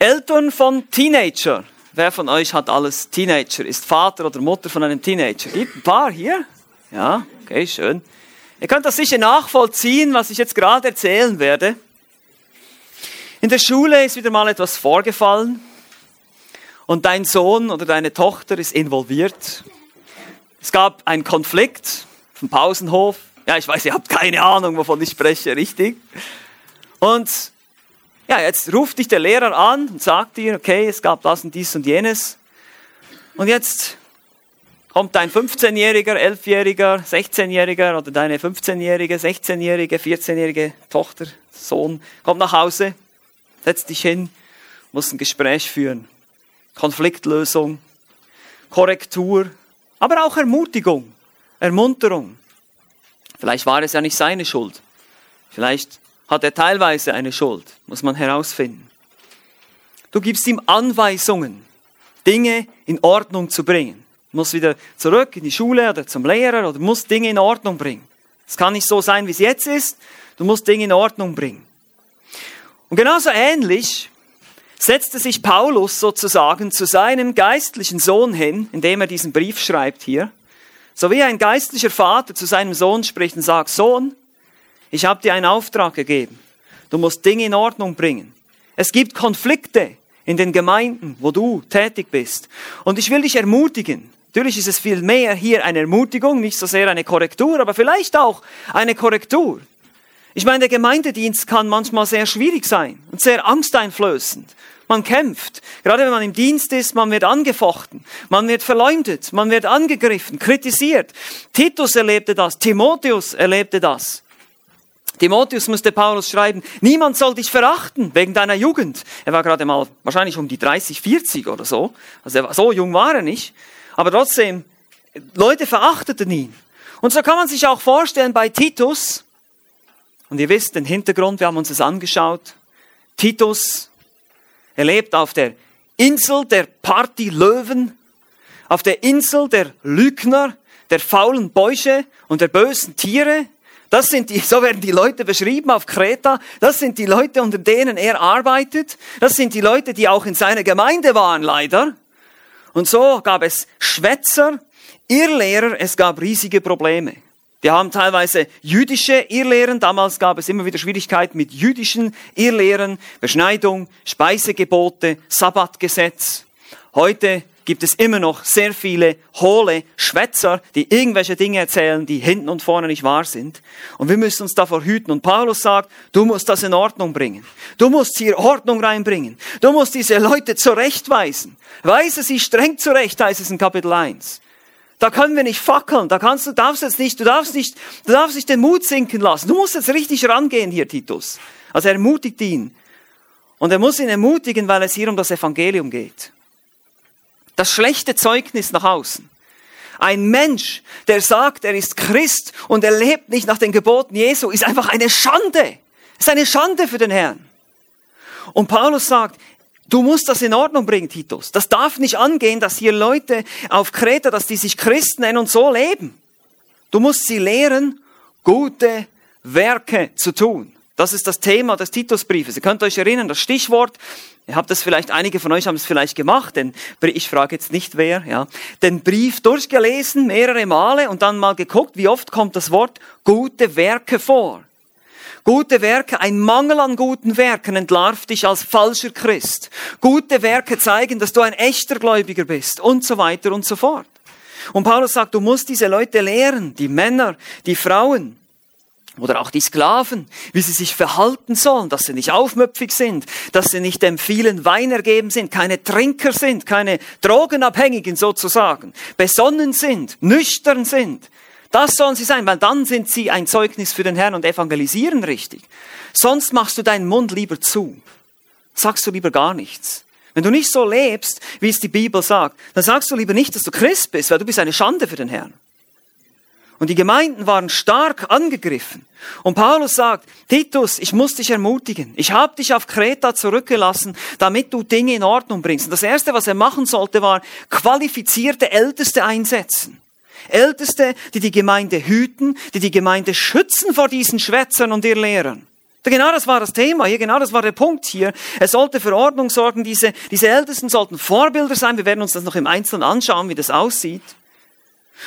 Eltern von Teenager. Wer von euch hat alles Teenager? Ist Vater oder Mutter von einem Teenager? Gibt ein paar hier? Ja, okay, schön. Ihr könnt das sicher nachvollziehen, was ich jetzt gerade erzählen werde. In der Schule ist wieder mal etwas vorgefallen und dein Sohn oder deine Tochter ist involviert. Es gab einen Konflikt vom Pausenhof. Ja, ich weiß, ihr habt keine Ahnung, wovon ich spreche, richtig? Und ja, jetzt ruft dich der Lehrer an und sagt dir, okay, es gab das und dies und jenes. Und jetzt kommt dein 15-jähriger, 11-jähriger, 16-jähriger oder deine 15-jährige, 16-jährige, 14-jährige Tochter, Sohn, kommt nach Hause, setzt dich hin, muss ein Gespräch führen. Konfliktlösung, Korrektur, aber auch Ermutigung, Ermunterung. Vielleicht war es ja nicht seine Schuld. Vielleicht hat er teilweise eine Schuld, muss man herausfinden. Du gibst ihm Anweisungen, Dinge in Ordnung zu bringen. Du musst wieder zurück in die Schule oder zum Lehrer oder musst Dinge in Ordnung bringen. Es kann nicht so sein, wie es jetzt ist. Du musst Dinge in Ordnung bringen. Und genauso ähnlich setzte sich Paulus sozusagen zu seinem geistlichen Sohn hin, indem er diesen Brief schreibt hier. So wie ein geistlicher Vater zu seinem Sohn spricht und sagt, Sohn, ich habe dir einen Auftrag gegeben. Du musst Dinge in Ordnung bringen. Es gibt Konflikte in den Gemeinden, wo du tätig bist. Und ich will dich ermutigen. Natürlich ist es viel mehr hier eine Ermutigung, nicht so sehr eine Korrektur, aber vielleicht auch eine Korrektur. Ich meine, der Gemeindedienst kann manchmal sehr schwierig sein und sehr angsteinflößend. Man kämpft. Gerade wenn man im Dienst ist, man wird angefochten, man wird verleumdet, man wird angegriffen, kritisiert. Titus erlebte das, Timotheus erlebte das. Timotheus musste Paulus schreiben, niemand soll dich verachten wegen deiner Jugend. Er war gerade mal wahrscheinlich um die 30, 40 oder so. Also war, so jung war er nicht. Aber trotzdem, Leute verachteten ihn. Und so kann man sich auch vorstellen bei Titus, und ihr wisst den Hintergrund, wir haben uns das angeschaut. Titus, er lebt auf der Insel der Partylöwen, auf der Insel der Lügner, der faulen Bäuche und der bösen Tiere. Das sind die, so werden die Leute beschrieben auf Kreta. Das sind die Leute, unter denen er arbeitet. Das sind die Leute, die auch in seiner Gemeinde waren, leider. Und so gab es Schwätzer, Irrlehrer, es gab riesige Probleme. Die haben teilweise jüdische Irrlehren. Damals gab es immer wieder Schwierigkeiten mit jüdischen Irrlehren, Beschneidung, Speisegebote, Sabbatgesetz. Heute gibt es immer noch sehr viele hohle Schwätzer, die irgendwelche Dinge erzählen, die hinten und vorne nicht wahr sind. Und wir müssen uns davor hüten. Und Paulus sagt, du musst das in Ordnung bringen. Du musst hier Ordnung reinbringen. Du musst diese Leute zurechtweisen. Weise sie streng zurecht, heißt es in Kapitel 1. Da können wir nicht fackeln. Da kannst du, darfst jetzt nicht, du darfst nicht, du darfst nicht den Mut sinken lassen. Du musst jetzt richtig rangehen hier, Titus. Also er ermutigt ihn. Und er muss ihn ermutigen, weil es hier um das Evangelium geht das schlechte Zeugnis nach außen. Ein Mensch, der sagt, er ist Christ und er lebt nicht nach den Geboten Jesu, ist einfach eine Schande. Ist eine Schande für den Herrn. Und Paulus sagt, du musst das in Ordnung bringen, Titus. Das darf nicht angehen, dass hier Leute auf Kreta, dass die sich Christen nennen und so leben. Du musst sie lehren, gute Werke zu tun. Das ist das Thema des Titusbriefes. Ihr könnt euch erinnern, das Stichwort, ihr habt das vielleicht, einige von euch haben es vielleicht gemacht, denn ich frage jetzt nicht wer, ja, den Brief durchgelesen, mehrere Male und dann mal geguckt, wie oft kommt das Wort gute Werke vor. Gute Werke, ein Mangel an guten Werken entlarvt dich als falscher Christ. Gute Werke zeigen, dass du ein echter Gläubiger bist und so weiter und so fort. Und Paulus sagt, du musst diese Leute lehren, die Männer, die Frauen, oder auch die Sklaven, wie sie sich verhalten sollen, dass sie nicht aufmüpfig sind, dass sie nicht dem vielen Wein ergeben sind, keine Trinker sind, keine Drogenabhängigen sozusagen, besonnen sind, nüchtern sind. Das sollen sie sein, weil dann sind sie ein Zeugnis für den Herrn und evangelisieren richtig. Sonst machst du deinen Mund lieber zu. Sagst du lieber gar nichts. Wenn du nicht so lebst, wie es die Bibel sagt, dann sagst du lieber nicht, dass du Christ bist, weil du bist eine Schande für den Herrn. Und die Gemeinden waren stark angegriffen. Und Paulus sagt, Titus, ich muss dich ermutigen. Ich habe dich auf Kreta zurückgelassen, damit du Dinge in Ordnung bringst. Und das Erste, was er machen sollte, war qualifizierte Älteste einsetzen. Älteste, die die Gemeinde hüten, die die Gemeinde schützen vor diesen Schwätzern und ihr Lehrern. Genau das war das Thema hier, genau das war der Punkt hier. Er sollte für Ordnung sorgen, diese, diese Ältesten sollten Vorbilder sein. Wir werden uns das noch im Einzelnen anschauen, wie das aussieht.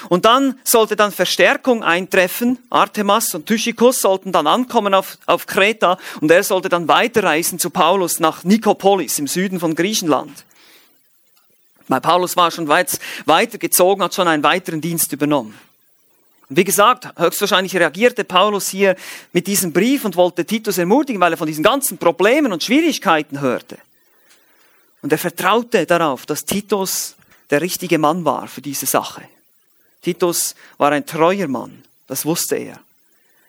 Und dann sollte dann Verstärkung eintreffen. Artemas und Tychicus sollten dann ankommen auf, auf Kreta und er sollte dann weiterreisen zu Paulus nach Nikopolis im Süden von Griechenland. Weil Paulus war schon weit, weitergezogen, hat schon einen weiteren Dienst übernommen. Und wie gesagt, höchstwahrscheinlich reagierte Paulus hier mit diesem Brief und wollte Titus ermutigen, weil er von diesen ganzen Problemen und Schwierigkeiten hörte. Und er vertraute darauf, dass Titus der richtige Mann war für diese Sache. Titus war ein treuer Mann, das wusste er.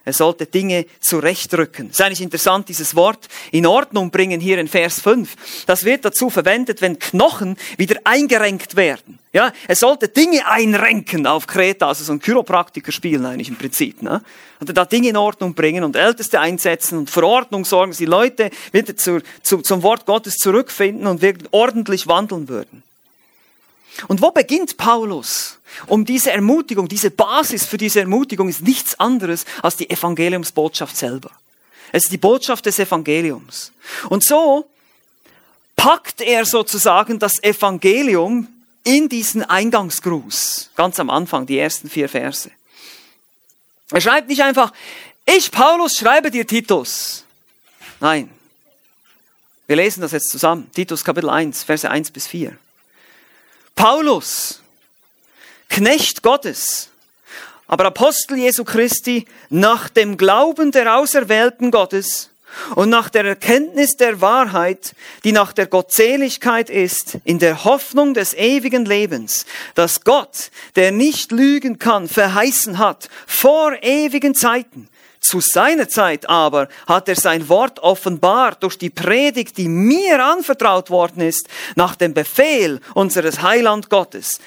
Er sollte Dinge zurechtrücken. Es ist eigentlich interessant, dieses Wort in Ordnung bringen hier in Vers 5. Das wird dazu verwendet, wenn Knochen wieder eingerenkt werden. Ja, er sollte Dinge einrenken auf Kreta, also so ein Chiropraktiker spielen eigentlich im Prinzip. Ne? Und da Dinge in Ordnung bringen und Älteste einsetzen und für Ordnung sorgen, dass die Leute wieder zu, zu, zum Wort Gottes zurückfinden und wirklich ordentlich wandeln würden. Und wo beginnt Paulus? Um diese Ermutigung, diese Basis für diese Ermutigung ist nichts anderes als die Evangeliumsbotschaft selber. Es ist die Botschaft des Evangeliums. Und so packt er sozusagen das Evangelium in diesen Eingangsgruß, ganz am Anfang, die ersten vier Verse. Er schreibt nicht einfach, ich, Paulus, schreibe dir Titus. Nein. Wir lesen das jetzt zusammen. Titus Kapitel 1, Verse 1 bis 4. Paulus, Knecht Gottes, aber Apostel Jesu Christi nach dem Glauben der Auserwählten Gottes und nach der Erkenntnis der Wahrheit, die nach der Gottseligkeit ist, in der Hoffnung des ewigen Lebens, dass Gott, der nicht lügen kann, verheißen hat vor ewigen Zeiten. Zu seiner Zeit aber hat er sein Wort offenbart durch die Predigt, die mir anvertraut worden ist, nach dem Befehl unseres Heiland Gottes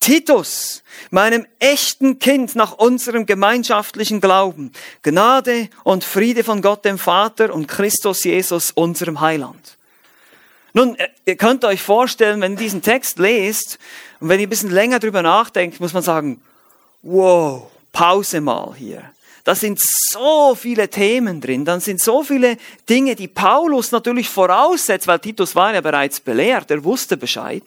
Titus, meinem echten Kind nach unserem gemeinschaftlichen Glauben, Gnade und Friede von Gott dem Vater und Christus Jesus, unserem Heiland. Nun, äh, ihr könnt euch vorstellen, wenn ihr diesen Text lest und wenn ihr ein bisschen länger drüber nachdenkt, muss man sagen, wow, Pause mal hier. Da sind so viele Themen drin, dann sind so viele Dinge, die Paulus natürlich voraussetzt, weil Titus war ja bereits belehrt, er wusste Bescheid.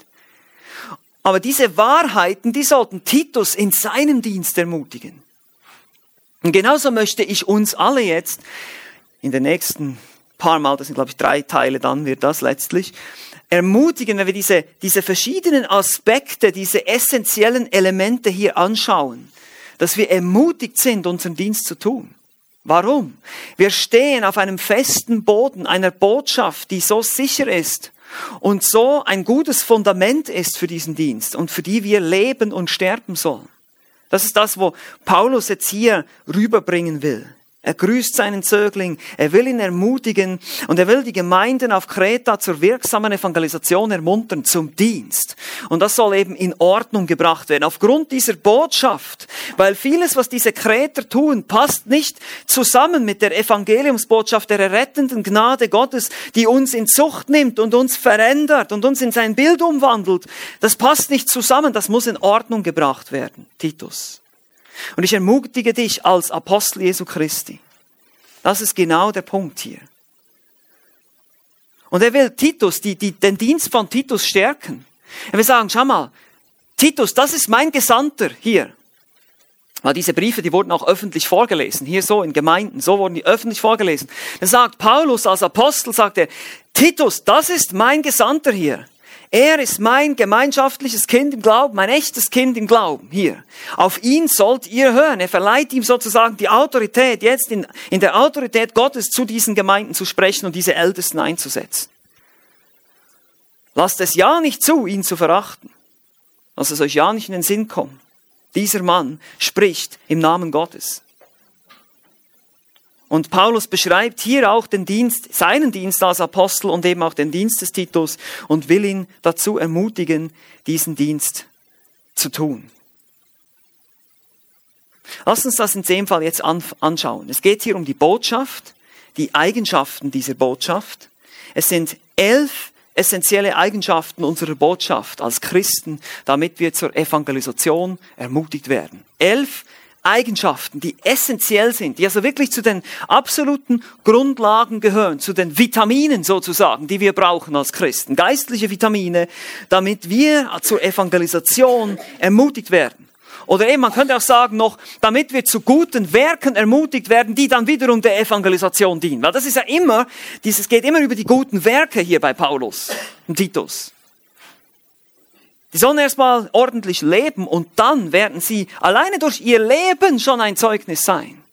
Aber diese Wahrheiten, die sollten Titus in seinem Dienst ermutigen. Und genauso möchte ich uns alle jetzt in den nächsten paar Mal, das sind glaube ich drei Teile, dann wird das letztlich, ermutigen, wenn wir diese, diese verschiedenen Aspekte, diese essentiellen Elemente hier anschauen, dass wir ermutigt sind, unseren Dienst zu tun. Warum? Wir stehen auf einem festen Boden einer Botschaft, die so sicher ist und so ein gutes Fundament ist für diesen Dienst und für die wir leben und sterben sollen. Das ist das, wo Paulus jetzt hier rüberbringen will. Er grüßt seinen Zögling, er will ihn ermutigen und er will die Gemeinden auf Kreta zur wirksamen Evangelisation ermuntern, zum Dienst. Und das soll eben in Ordnung gebracht werden, aufgrund dieser Botschaft. Weil vieles, was diese Kreter tun, passt nicht zusammen mit der Evangeliumsbotschaft der errettenden Gnade Gottes, die uns in Zucht nimmt und uns verändert und uns in sein Bild umwandelt. Das passt nicht zusammen, das muss in Ordnung gebracht werden. Titus. Und ich ermutige dich als Apostel Jesu Christi. Das ist genau der Punkt hier. Und er will Titus, die, die, den Dienst von Titus stärken. Er will sagen, schau mal, Titus, das ist mein Gesandter hier. Weil diese Briefe, die wurden auch öffentlich vorgelesen. Hier so in Gemeinden, so wurden die öffentlich vorgelesen. Dann sagt Paulus als Apostel, sagt er, Titus, das ist mein Gesandter hier. Er ist mein gemeinschaftliches Kind im Glauben, mein echtes Kind im Glauben hier. Auf ihn sollt ihr hören. Er verleiht ihm sozusagen die Autorität, jetzt in, in der Autorität Gottes zu diesen Gemeinden zu sprechen und diese Ältesten einzusetzen. Lasst es ja nicht zu, ihn zu verachten. Lasst es euch ja nicht in den Sinn kommen. Dieser Mann spricht im Namen Gottes. Und Paulus beschreibt hier auch den Dienst, seinen Dienst als Apostel und eben auch den Dienst des Titus und will ihn dazu ermutigen, diesen Dienst zu tun. Lass uns das in dem Fall jetzt anschauen. Es geht hier um die Botschaft, die Eigenschaften dieser Botschaft. Es sind elf essentielle Eigenschaften unserer Botschaft als Christen, damit wir zur Evangelisation ermutigt werden. Elf Eigenschaften, die essentiell sind, die also wirklich zu den absoluten Grundlagen gehören, zu den Vitaminen sozusagen, die wir brauchen als Christen, geistliche Vitamine, damit wir zur Evangelisation ermutigt werden. Oder eben, man könnte auch sagen noch, damit wir zu guten Werken ermutigt werden, die dann wiederum der Evangelisation dienen. Weil das ist ja immer, dieses geht immer über die guten Werke hier bei Paulus und Titus. Die sollen erstmal ordentlich leben und dann werden sie alleine durch ihr Leben schon ein Zeugnis sein.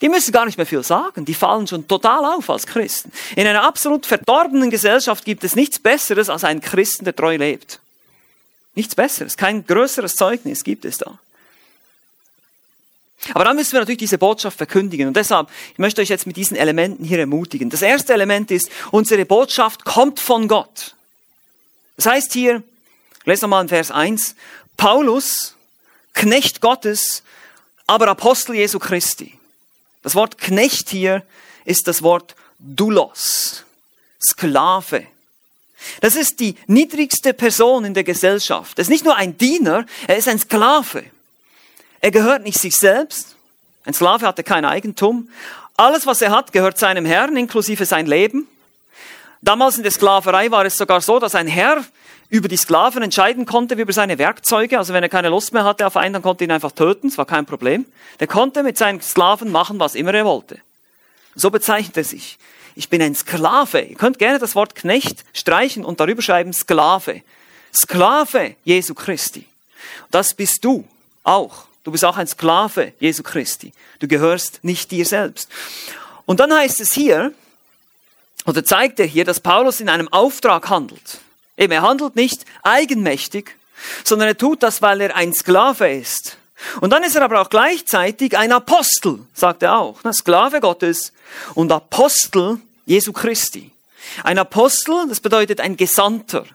Die müssen gar nicht mehr viel sagen, die fallen schon total auf als Christen. In einer absolut verdorbenen Gesellschaft gibt es nichts Besseres als einen Christen, der treu lebt. Nichts Besseres, kein größeres Zeugnis gibt es da. Aber dann müssen wir natürlich diese Botschaft verkündigen. Und deshalb, ich möchte euch jetzt mit diesen Elementen hier ermutigen. Das erste Element ist, unsere Botschaft kommt von Gott. Das heißt hier, Lesen wir mal in Vers 1. Paulus, Knecht Gottes, aber Apostel Jesu Christi. Das Wort Knecht hier ist das Wort Doulos, Sklave. Das ist die niedrigste Person in der Gesellschaft. Er ist nicht nur ein Diener, er ist ein Sklave. Er gehört nicht sich selbst. Ein Sklave hatte kein Eigentum. Alles, was er hat, gehört seinem Herrn, inklusive sein Leben. Damals in der Sklaverei war es sogar so, dass ein Herr über die Sklaven entscheiden konnte, wie über seine Werkzeuge. Also wenn er keine Lust mehr hatte auf einen, dann konnte er ihn einfach töten, das war kein Problem. Der konnte mit seinen Sklaven machen, was immer er wollte. So bezeichnet er sich. Ich bin ein Sklave. Ihr könnt gerne das Wort Knecht streichen und darüber schreiben Sklave. Sklave Jesu Christi. Das bist du auch. Du bist auch ein Sklave Jesu Christi. Du gehörst nicht dir selbst. Und dann heißt es hier, oder zeigt er hier, dass Paulus in einem Auftrag handelt. Eben, er handelt nicht eigenmächtig, sondern er tut das, weil er ein Sklave ist. Und dann ist er aber auch gleichzeitig ein Apostel, sagt er auch. Ne? Sklave Gottes und Apostel Jesu Christi. Ein Apostel, das bedeutet ein Gesandter,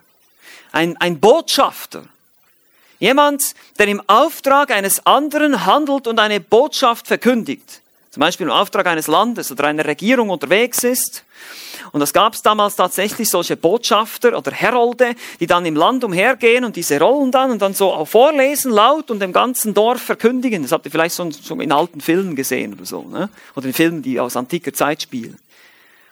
ein, ein Botschafter. Jemand, der im Auftrag eines anderen handelt und eine Botschaft verkündigt. Zum Beispiel im Auftrag eines Landes oder einer Regierung unterwegs ist und das gab es damals tatsächlich solche Botschafter oder Herolde, die dann im Land umhergehen und diese Rollen dann und dann so auch vorlesen laut und dem ganzen Dorf verkündigen. Das habt ihr vielleicht schon, in alten Filmen gesehen oder so, ne? oder in Filmen, die aus antiker Zeit spielen.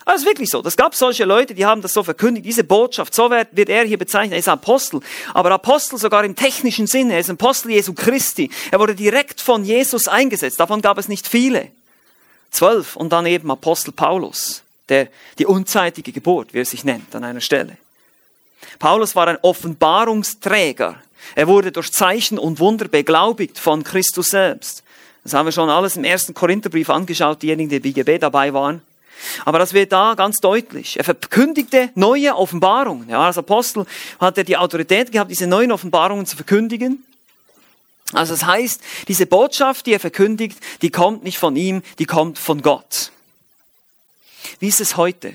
Aber es ist wirklich so. Das gab solche Leute, die haben das so verkündigt, diese Botschaft. So wird, wird er hier bezeichnet. Er ist Apostel. Aber Apostel sogar im technischen Sinne. Er ist Apostel Jesu Christi. Er wurde direkt von Jesus eingesetzt. Davon gab es nicht viele. Zwölf. Und dann eben Apostel Paulus der, die unzeitige Geburt, wie er sich nennt an einer Stelle. Paulus war ein Offenbarungsträger. Er wurde durch Zeichen und Wunder beglaubigt von Christus selbst. Das haben wir schon alles im ersten Korintherbrief angeschaut, diejenigen, die BGB dabei waren. Aber das wird da ganz deutlich. Er verkündigte neue Offenbarungen. Ja, als Apostel hat er die Autorität gehabt, diese neuen Offenbarungen zu verkündigen. Also das heißt, diese Botschaft, die er verkündigt, die kommt nicht von ihm, die kommt von Gott. Wie ist es heute?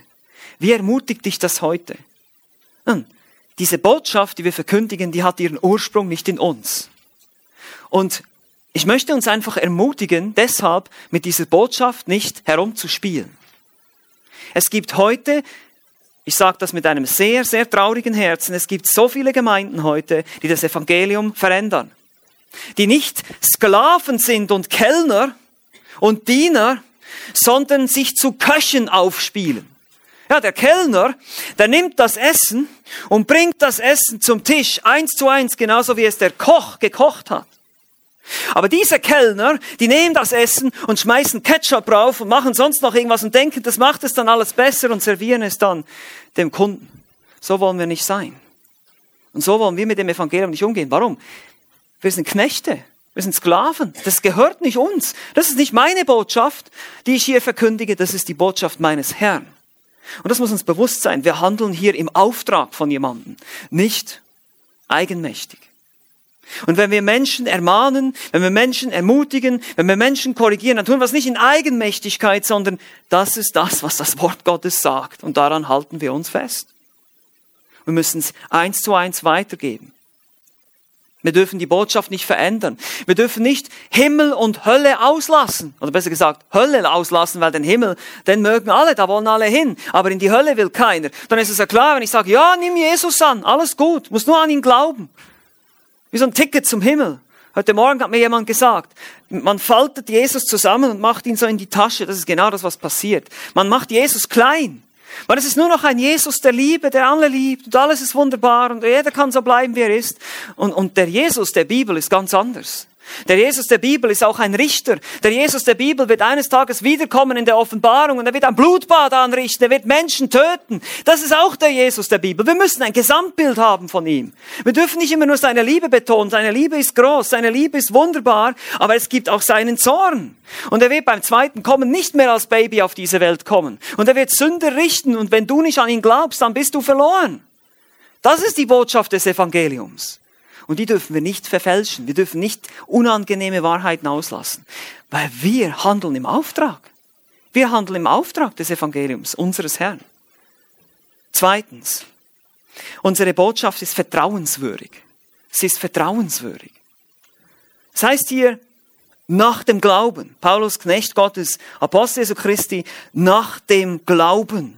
Wie ermutigt dich das heute? Nun, diese Botschaft, die wir verkündigen, die hat ihren Ursprung nicht in uns. Und ich möchte uns einfach ermutigen, deshalb mit dieser Botschaft nicht herumzuspielen. Es gibt heute, ich sage das mit einem sehr, sehr traurigen Herzen, es gibt so viele Gemeinden heute, die das Evangelium verändern. Die nicht Sklaven sind und Kellner und Diener, sondern sich zu Köchen aufspielen. Ja, der Kellner, der nimmt das Essen und bringt das Essen zum Tisch, eins zu eins, genauso wie es der Koch gekocht hat. Aber diese Kellner, die nehmen das Essen und schmeißen Ketchup drauf und machen sonst noch irgendwas und denken, das macht es dann alles besser und servieren es dann dem Kunden. So wollen wir nicht sein. Und so wollen wir mit dem Evangelium nicht umgehen. Warum? Wir sind Knechte. Wir sind Sklaven. Das gehört nicht uns. Das ist nicht meine Botschaft, die ich hier verkündige. Das ist die Botschaft meines Herrn. Und das muss uns bewusst sein. Wir handeln hier im Auftrag von jemandem, nicht eigenmächtig. Und wenn wir Menschen ermahnen, wenn wir Menschen ermutigen, wenn wir Menschen korrigieren, dann tun wir es nicht in Eigenmächtigkeit, sondern das ist das, was das Wort Gottes sagt. Und daran halten wir uns fest. Wir müssen es eins zu eins weitergeben. Wir dürfen die Botschaft nicht verändern. Wir dürfen nicht Himmel und Hölle auslassen. Oder besser gesagt, Hölle auslassen, weil den Himmel, den mögen alle, da wollen alle hin. Aber in die Hölle will keiner. Dann ist es ja klar, wenn ich sage, ja, nimm Jesus an, alles gut, muss nur an ihn glauben. Wie so ein Ticket zum Himmel. Heute Morgen hat mir jemand gesagt, man faltet Jesus zusammen und macht ihn so in die Tasche. Das ist genau das, was passiert. Man macht Jesus klein. Weil es ist nur noch ein Jesus der Liebe, der alle liebt und alles ist wunderbar und jeder kann so bleiben, wie er ist. Und, und der Jesus der Bibel ist ganz anders. Der Jesus der Bibel ist auch ein Richter. Der Jesus der Bibel wird eines Tages wiederkommen in der Offenbarung und er wird ein Blutbad anrichten, er wird Menschen töten. Das ist auch der Jesus der Bibel. Wir müssen ein Gesamtbild haben von ihm. Wir dürfen nicht immer nur seine Liebe betonen. Seine Liebe ist groß, seine Liebe ist wunderbar, aber es gibt auch seinen Zorn. Und er wird beim zweiten Kommen nicht mehr als Baby auf diese Welt kommen. Und er wird Sünder richten und wenn du nicht an ihn glaubst, dann bist du verloren. Das ist die Botschaft des Evangeliums. Und die dürfen wir nicht verfälschen. Wir dürfen nicht unangenehme Wahrheiten auslassen. Weil wir handeln im Auftrag. Wir handeln im Auftrag des Evangeliums, unseres Herrn. Zweitens, unsere Botschaft ist vertrauenswürdig. Sie ist vertrauenswürdig. Das heißt hier, nach dem Glauben. Paulus, Knecht Gottes, Apostel Jesu Christi, nach dem Glauben.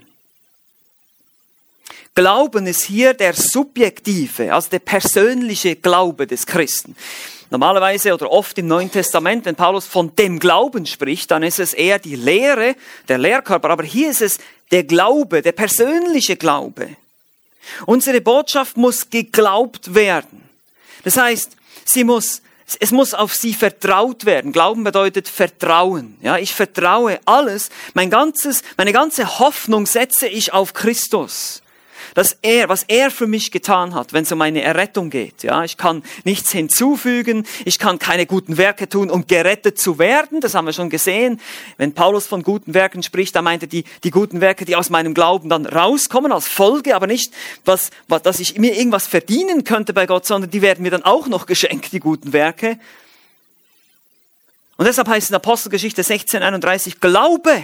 Glauben ist hier der subjektive, also der persönliche Glaube des Christen. Normalerweise oder oft im Neuen Testament, wenn Paulus von dem Glauben spricht, dann ist es eher die Lehre, der Lehrkörper. Aber hier ist es der Glaube, der persönliche Glaube. Unsere Botschaft muss geglaubt werden. Das heißt, sie muss, es muss auf sie vertraut werden. Glauben bedeutet Vertrauen. Ja, ich vertraue alles. Mein ganzes, meine ganze Hoffnung setze ich auf Christus dass er, was er für mich getan hat, wenn es um meine Errettung geht. Ja, ich kann nichts hinzufügen, ich kann keine guten Werke tun, um gerettet zu werden. Das haben wir schon gesehen. Wenn Paulus von guten Werken spricht, da meint er die, die guten Werke, die aus meinem Glauben dann rauskommen als Folge, aber nicht, was, was, dass ich mir irgendwas verdienen könnte bei Gott, sondern die werden mir dann auch noch geschenkt, die guten Werke. Und deshalb heißt es in Apostelgeschichte 1631, Glaube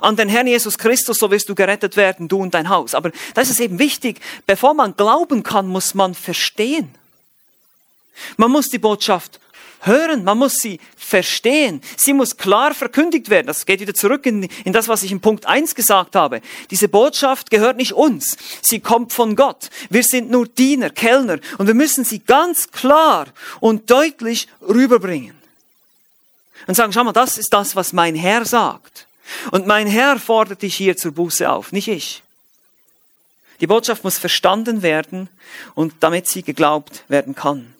an den Herrn Jesus Christus, so wirst du gerettet werden, du und dein Haus. Aber das ist eben wichtig. Bevor man glauben kann, muss man verstehen. Man muss die Botschaft hören, man muss sie verstehen. Sie muss klar verkündigt werden. Das geht wieder zurück in, in das, was ich in Punkt 1 gesagt habe. Diese Botschaft gehört nicht uns. Sie kommt von Gott. Wir sind nur Diener, Kellner und wir müssen sie ganz klar und deutlich rüberbringen. Und sagen, schau mal, das ist das, was mein Herr sagt. Und mein Herr fordert dich hier zur Buße auf, nicht ich. Die Botschaft muss verstanden werden und damit sie geglaubt werden kann.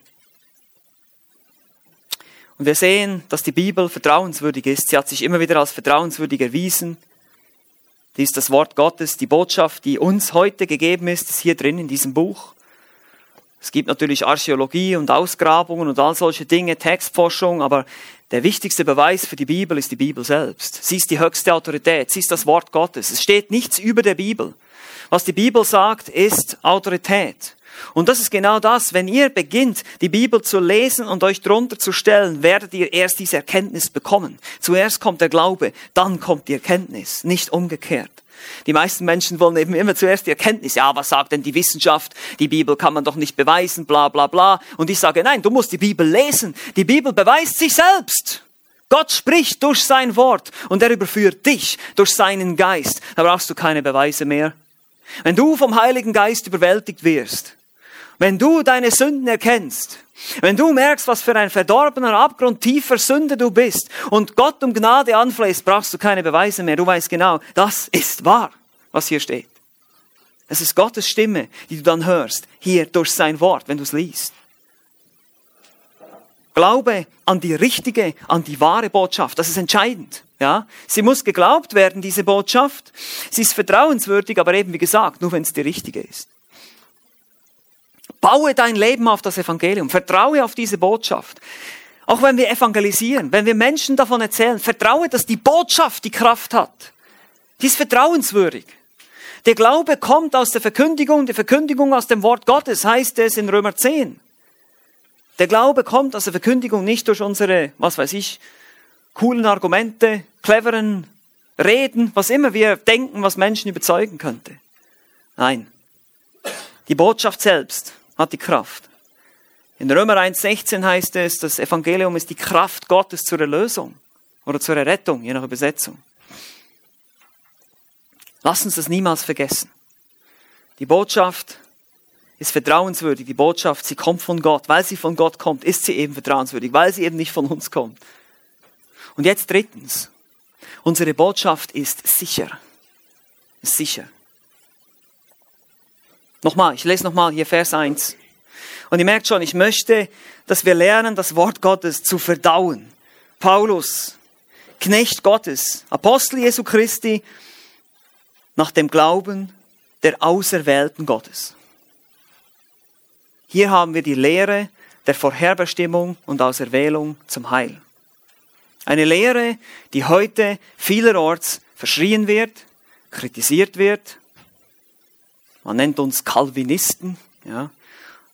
Und wir sehen, dass die Bibel vertrauenswürdig ist. Sie hat sich immer wieder als vertrauenswürdig erwiesen. Die ist das Wort Gottes, die Botschaft, die uns heute gegeben ist, ist hier drin in diesem Buch. Es gibt natürlich Archäologie und Ausgrabungen und all solche Dinge, Textforschung, aber der wichtigste Beweis für die Bibel ist die Bibel selbst. Sie ist die höchste Autorität, sie ist das Wort Gottes. Es steht nichts über der Bibel. Was die Bibel sagt, ist Autorität. Und das ist genau das, wenn ihr beginnt, die Bibel zu lesen und euch drunter zu stellen, werdet ihr erst diese Erkenntnis bekommen. Zuerst kommt der Glaube, dann kommt die Erkenntnis, nicht umgekehrt. Die meisten Menschen wollen eben immer zuerst die Erkenntnis. Ja, was sagt denn die Wissenschaft? Die Bibel kann man doch nicht beweisen, bla bla bla. Und ich sage, nein, du musst die Bibel lesen. Die Bibel beweist sich selbst. Gott spricht durch sein Wort und er überführt dich durch seinen Geist. Da brauchst du keine Beweise mehr. Wenn du vom Heiligen Geist überwältigt wirst, wenn du deine Sünden erkennst, wenn du merkst, was für ein verdorbener, abgrundtiefer Sünde du bist und Gott um Gnade anflehst, brauchst du keine Beweise mehr. Du weißt genau, das ist wahr, was hier steht. Es ist Gottes Stimme, die du dann hörst, hier durch sein Wort, wenn du es liest. Glaube an die richtige, an die wahre Botschaft. Das ist entscheidend. Ja, sie muss geglaubt werden, diese Botschaft. Sie ist vertrauenswürdig, aber eben wie gesagt, nur wenn es die richtige ist. Baue dein Leben auf das Evangelium. Vertraue auf diese Botschaft. Auch wenn wir evangelisieren, wenn wir Menschen davon erzählen, vertraue, dass die Botschaft die Kraft hat. Die ist vertrauenswürdig. Der Glaube kommt aus der Verkündigung, die Verkündigung aus dem Wort Gottes, heißt es in Römer 10. Der Glaube kommt aus der Verkündigung nicht durch unsere, was weiß ich, coolen Argumente, cleveren Reden, was immer wir denken, was Menschen überzeugen könnte. Nein. Die Botschaft selbst hat die Kraft. In Römer 1,16 heißt es, das Evangelium ist die Kraft Gottes zur Erlösung oder zur Errettung, je nach Übersetzung. Lass uns das niemals vergessen. Die Botschaft ist vertrauenswürdig. Die Botschaft, sie kommt von Gott. Weil sie von Gott kommt, ist sie eben vertrauenswürdig, weil sie eben nicht von uns kommt. Und jetzt drittens. Unsere Botschaft ist sicher. Ist sicher. Nochmal, ich lese nochmal hier Vers 1. Und ihr merkt schon, ich möchte, dass wir lernen, das Wort Gottes zu verdauen. Paulus, Knecht Gottes, Apostel Jesu Christi, nach dem Glauben der Auserwählten Gottes. Hier haben wir die Lehre der Vorherbestimmung und Auserwählung zum Heil. Eine Lehre, die heute vielerorts verschrien wird, kritisiert wird. Man nennt uns Calvinisten, ja,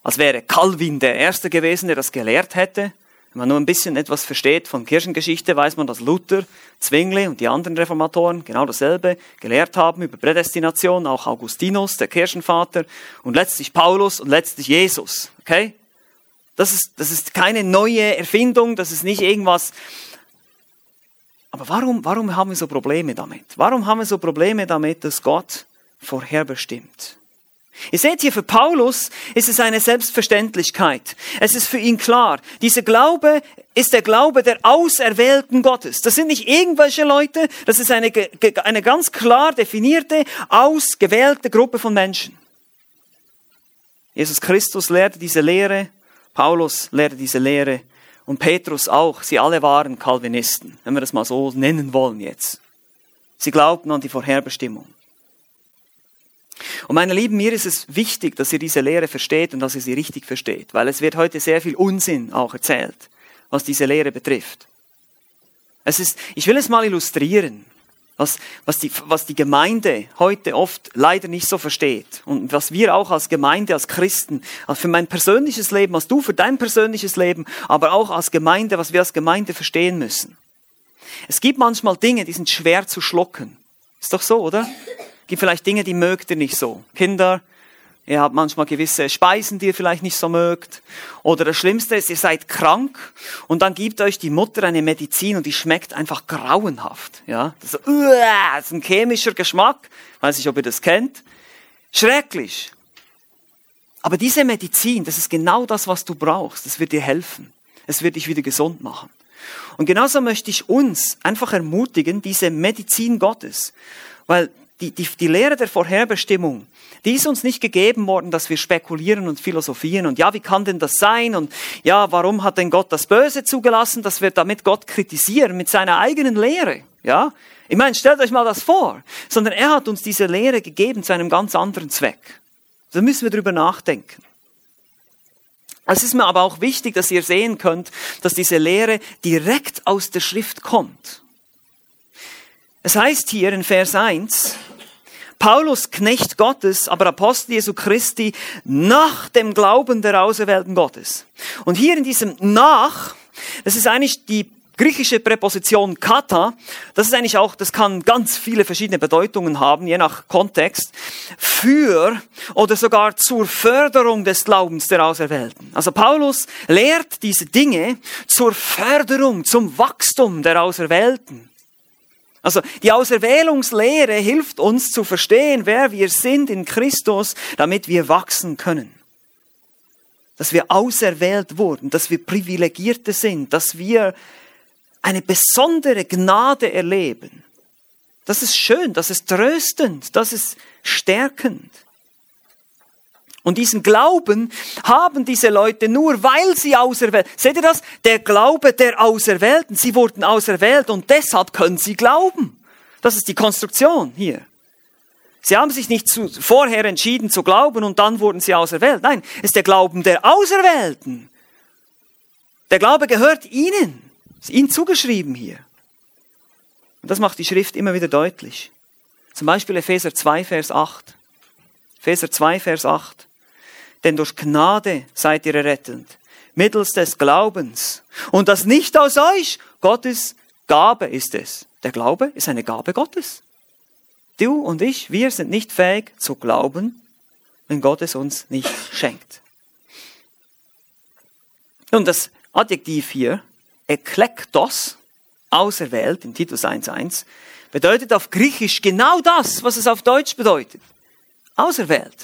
als wäre Calvin der Erste gewesen, der das gelehrt hätte. Wenn man nur ein bisschen etwas versteht von Kirchengeschichte, weiß man, dass Luther, Zwingli und die anderen Reformatoren genau dasselbe gelehrt haben über Prädestination, auch Augustinus, der Kirchenvater, und letztlich Paulus und letztlich Jesus. Okay? Das ist, das ist keine neue Erfindung, das ist nicht irgendwas. Aber warum, warum haben wir so Probleme damit? Warum haben wir so Probleme damit, dass Gott vorherbestimmt? Ihr seht hier, für Paulus ist es eine Selbstverständlichkeit. Es ist für ihn klar. Dieser Glaube ist der Glaube der Auserwählten Gottes. Das sind nicht irgendwelche Leute, das ist eine, eine ganz klar definierte, ausgewählte Gruppe von Menschen. Jesus Christus lehrte diese Lehre, Paulus lehrte diese Lehre und Petrus auch. Sie alle waren Calvinisten, wenn wir das mal so nennen wollen jetzt. Sie glaubten an die Vorherbestimmung. Und meine Lieben, mir ist es wichtig, dass ihr diese Lehre versteht und dass ihr sie richtig versteht, weil es wird heute sehr viel Unsinn auch erzählt, was diese Lehre betrifft. Es ist, ich will es mal illustrieren, was, was, die, was die Gemeinde heute oft leider nicht so versteht und was wir auch als Gemeinde, als Christen, für mein persönliches Leben, als du für dein persönliches Leben, aber auch als Gemeinde, was wir als Gemeinde verstehen müssen. Es gibt manchmal Dinge, die sind schwer zu schlucken. Ist doch so, oder? Gibt vielleicht Dinge, die mögt ihr nicht so. Kinder, ihr habt manchmal gewisse Speisen, die ihr vielleicht nicht so mögt. Oder das Schlimmste ist, ihr seid krank und dann gibt euch die Mutter eine Medizin und die schmeckt einfach grauenhaft. Ja, das ist, so, das ist ein chemischer Geschmack. Weiß nicht, ob ihr das kennt. Schrecklich. Aber diese Medizin, das ist genau das, was du brauchst. Das wird dir helfen. Es wird dich wieder gesund machen. Und genauso möchte ich uns einfach ermutigen, diese Medizin Gottes. Weil die, die, die Lehre der Vorherbestimmung, die ist uns nicht gegeben worden, dass wir spekulieren und philosophieren und ja, wie kann denn das sein und ja, warum hat denn Gott das Böse zugelassen, dass wir damit Gott kritisieren mit seiner eigenen Lehre, ja? Ich meine, stellt euch mal das vor, sondern er hat uns diese Lehre gegeben zu einem ganz anderen Zweck. Da müssen wir drüber nachdenken. Es ist mir aber auch wichtig, dass ihr sehen könnt, dass diese Lehre direkt aus der Schrift kommt. Es heißt hier in Vers 1, Paulus, Knecht Gottes, aber Apostel Jesu Christi, nach dem Glauben der Auserwählten Gottes. Und hier in diesem nach, das ist eigentlich die griechische Präposition kata, das ist eigentlich auch, das kann ganz viele verschiedene Bedeutungen haben, je nach Kontext, für oder sogar zur Förderung des Glaubens der Auserwählten. Also Paulus lehrt diese Dinge zur Förderung, zum Wachstum der Auserwählten. Also die Auserwählungslehre hilft uns zu verstehen, wer wir sind in Christus, damit wir wachsen können. Dass wir auserwählt wurden, dass wir Privilegierte sind, dass wir eine besondere Gnade erleben. Das ist schön, das ist tröstend, das ist stärkend. Und diesen Glauben haben diese Leute nur, weil sie auserwählt. Seht ihr das? Der Glaube der Auserwählten. Sie wurden auserwählt und deshalb können sie glauben. Das ist die Konstruktion hier. Sie haben sich nicht zu, vorher entschieden zu glauben und dann wurden sie auserwählt. Nein, es ist der Glauben der Auserwählten. Der Glaube gehört ihnen. Ist ihnen zugeschrieben hier. Und das macht die Schrift immer wieder deutlich. Zum Beispiel Epheser 2, Vers 8. Epheser 2, Vers 8 denn durch Gnade seid ihr errettend, mittels des Glaubens. Und das nicht aus euch, Gottes Gabe ist es. Der Glaube ist eine Gabe Gottes. Du und ich, wir sind nicht fähig zu glauben, wenn Gott es uns nicht schenkt. Nun, das Adjektiv hier, eklektos, auserwählt, in Titus 1.1, bedeutet auf Griechisch genau das, was es auf Deutsch bedeutet. Auserwählt.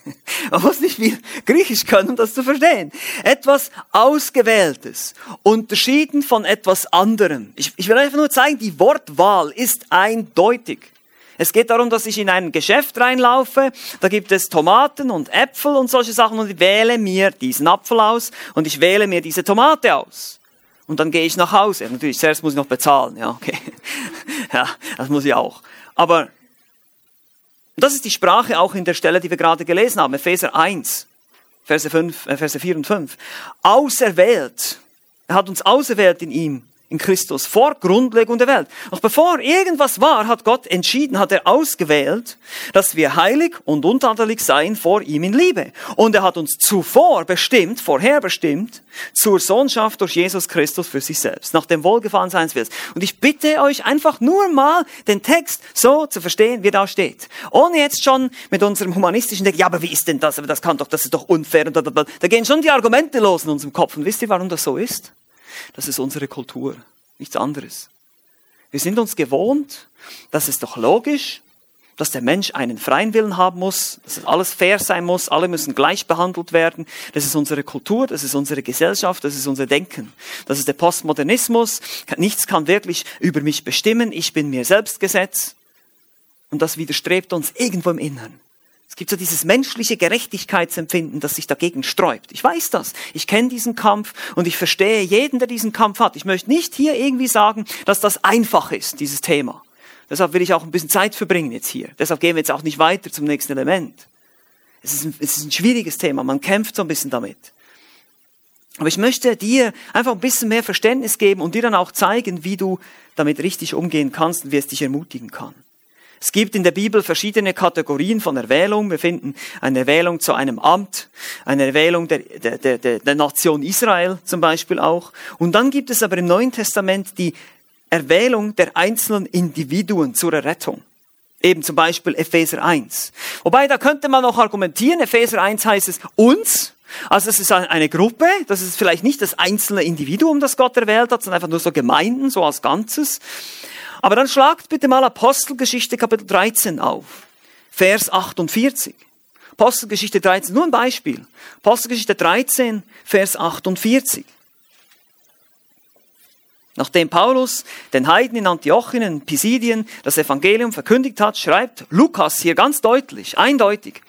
Man muss nicht viel Griechisch können, um das zu verstehen. Etwas Ausgewähltes, unterschieden von etwas anderem. Ich, ich will einfach nur zeigen, die Wortwahl ist eindeutig. Es geht darum, dass ich in ein Geschäft reinlaufe, da gibt es Tomaten und Äpfel und solche Sachen und ich wähle mir diesen Apfel aus und ich wähle mir diese Tomate aus. Und dann gehe ich nach Hause. Natürlich, zuerst muss ich noch bezahlen, ja, okay. ja, das muss ich auch. Aber das ist die Sprache auch in der Stelle, die wir gerade gelesen haben, Epheser 1, Verse, 5, äh, Verse 4 und 5. Auserwählt. Er hat uns auserwählt in ihm in Christus vor Grundlegung der Welt. Noch bevor irgendwas war, hat Gott entschieden, hat er ausgewählt, dass wir heilig und untadelig seien vor ihm in Liebe. Und er hat uns zuvor bestimmt, vorherbestimmt, zur Sohnschaft durch Jesus Christus für sich selbst, nach dem Wohlgefallen seines Willens. Und ich bitte euch einfach nur mal, den Text so zu verstehen, wie da steht. Ohne jetzt schon mit unserem humanistischen Denken, ja, aber wie ist denn das? Aber das kann doch, das ist doch unfair. Und da gehen schon die Argumente los in unserem Kopf. Und wisst ihr, warum das so ist? Das ist unsere Kultur, nichts anderes. Wir sind uns gewohnt, dass es doch logisch, dass der Mensch einen freien Willen haben muss, dass alles fair sein muss, alle müssen gleich behandelt werden. Das ist unsere Kultur, das ist unsere Gesellschaft, das ist unser Denken. Das ist der Postmodernismus. Nichts kann wirklich über mich bestimmen. Ich bin mir selbst Gesetz. Und das widerstrebt uns irgendwo im Inneren. Es gibt so dieses menschliche Gerechtigkeitsempfinden, das sich dagegen sträubt. Ich weiß das. Ich kenne diesen Kampf und ich verstehe jeden, der diesen Kampf hat. Ich möchte nicht hier irgendwie sagen, dass das einfach ist, dieses Thema. Deshalb will ich auch ein bisschen Zeit verbringen jetzt hier. Deshalb gehen wir jetzt auch nicht weiter zum nächsten Element. Es ist ein, es ist ein schwieriges Thema. Man kämpft so ein bisschen damit. Aber ich möchte dir einfach ein bisschen mehr Verständnis geben und dir dann auch zeigen, wie du damit richtig umgehen kannst und wie es dich ermutigen kann. Es gibt in der Bibel verschiedene Kategorien von Erwählung. Wir finden eine Erwählung zu einem Amt, eine Erwählung der, der, der, der Nation Israel zum Beispiel auch. Und dann gibt es aber im Neuen Testament die Erwählung der einzelnen Individuen zur Errettung. Eben zum Beispiel Epheser 1. Wobei, da könnte man noch argumentieren, Epheser 1 heißt es uns, also es ist eine Gruppe, das ist vielleicht nicht das einzelne Individuum, das Gott erwählt hat, sondern einfach nur so Gemeinden, so als Ganzes. Aber dann schlagt bitte mal Apostelgeschichte Kapitel 13 auf. Vers 48. Apostelgeschichte 13, nur ein Beispiel. Apostelgeschichte 13, Vers 48. Nachdem Paulus den Heiden in Antiochien, in Pisidien das Evangelium verkündigt hat, schreibt Lukas hier ganz deutlich, eindeutig,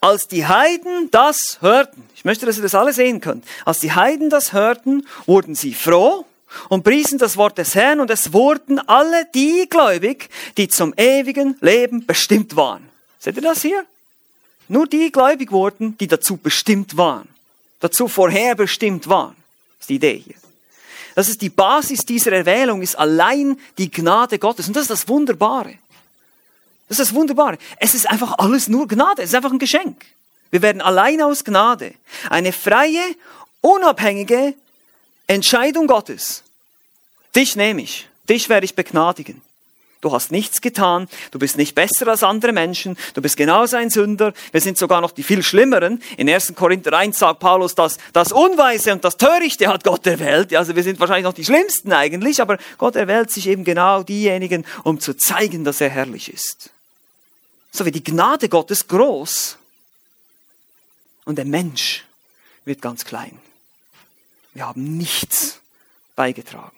als die Heiden das hörten, ich möchte, dass ihr das alle sehen könnt, als die Heiden das hörten, wurden sie froh und priesen das Wort des Herrn und es wurden alle die gläubig, die zum ewigen Leben bestimmt waren. Seht ihr das hier? Nur die gläubig wurden, die dazu bestimmt waren, dazu vorherbestimmt waren. Das ist die Idee hier. Das ist die Basis dieser Erwählung, ist allein die Gnade Gottes. Und das ist das Wunderbare. Das ist das Wunderbare. Es ist einfach alles nur Gnade. Es ist einfach ein Geschenk. Wir werden allein aus Gnade. Eine freie, unabhängige Entscheidung Gottes. Dich nehme ich. Dich werde ich begnadigen. Du hast nichts getan, du bist nicht besser als andere Menschen, du bist genauso ein Sünder, wir sind sogar noch die viel schlimmeren. In 1. Korinther 1 sagt Paulus, dass das Unweise und das Törichte hat Gott erwählt. Also wir sind wahrscheinlich noch die schlimmsten eigentlich, aber Gott erwählt sich eben genau diejenigen, um zu zeigen, dass er herrlich ist. So wie die Gnade Gottes groß und der Mensch wird ganz klein. Wir haben nichts beigetragen.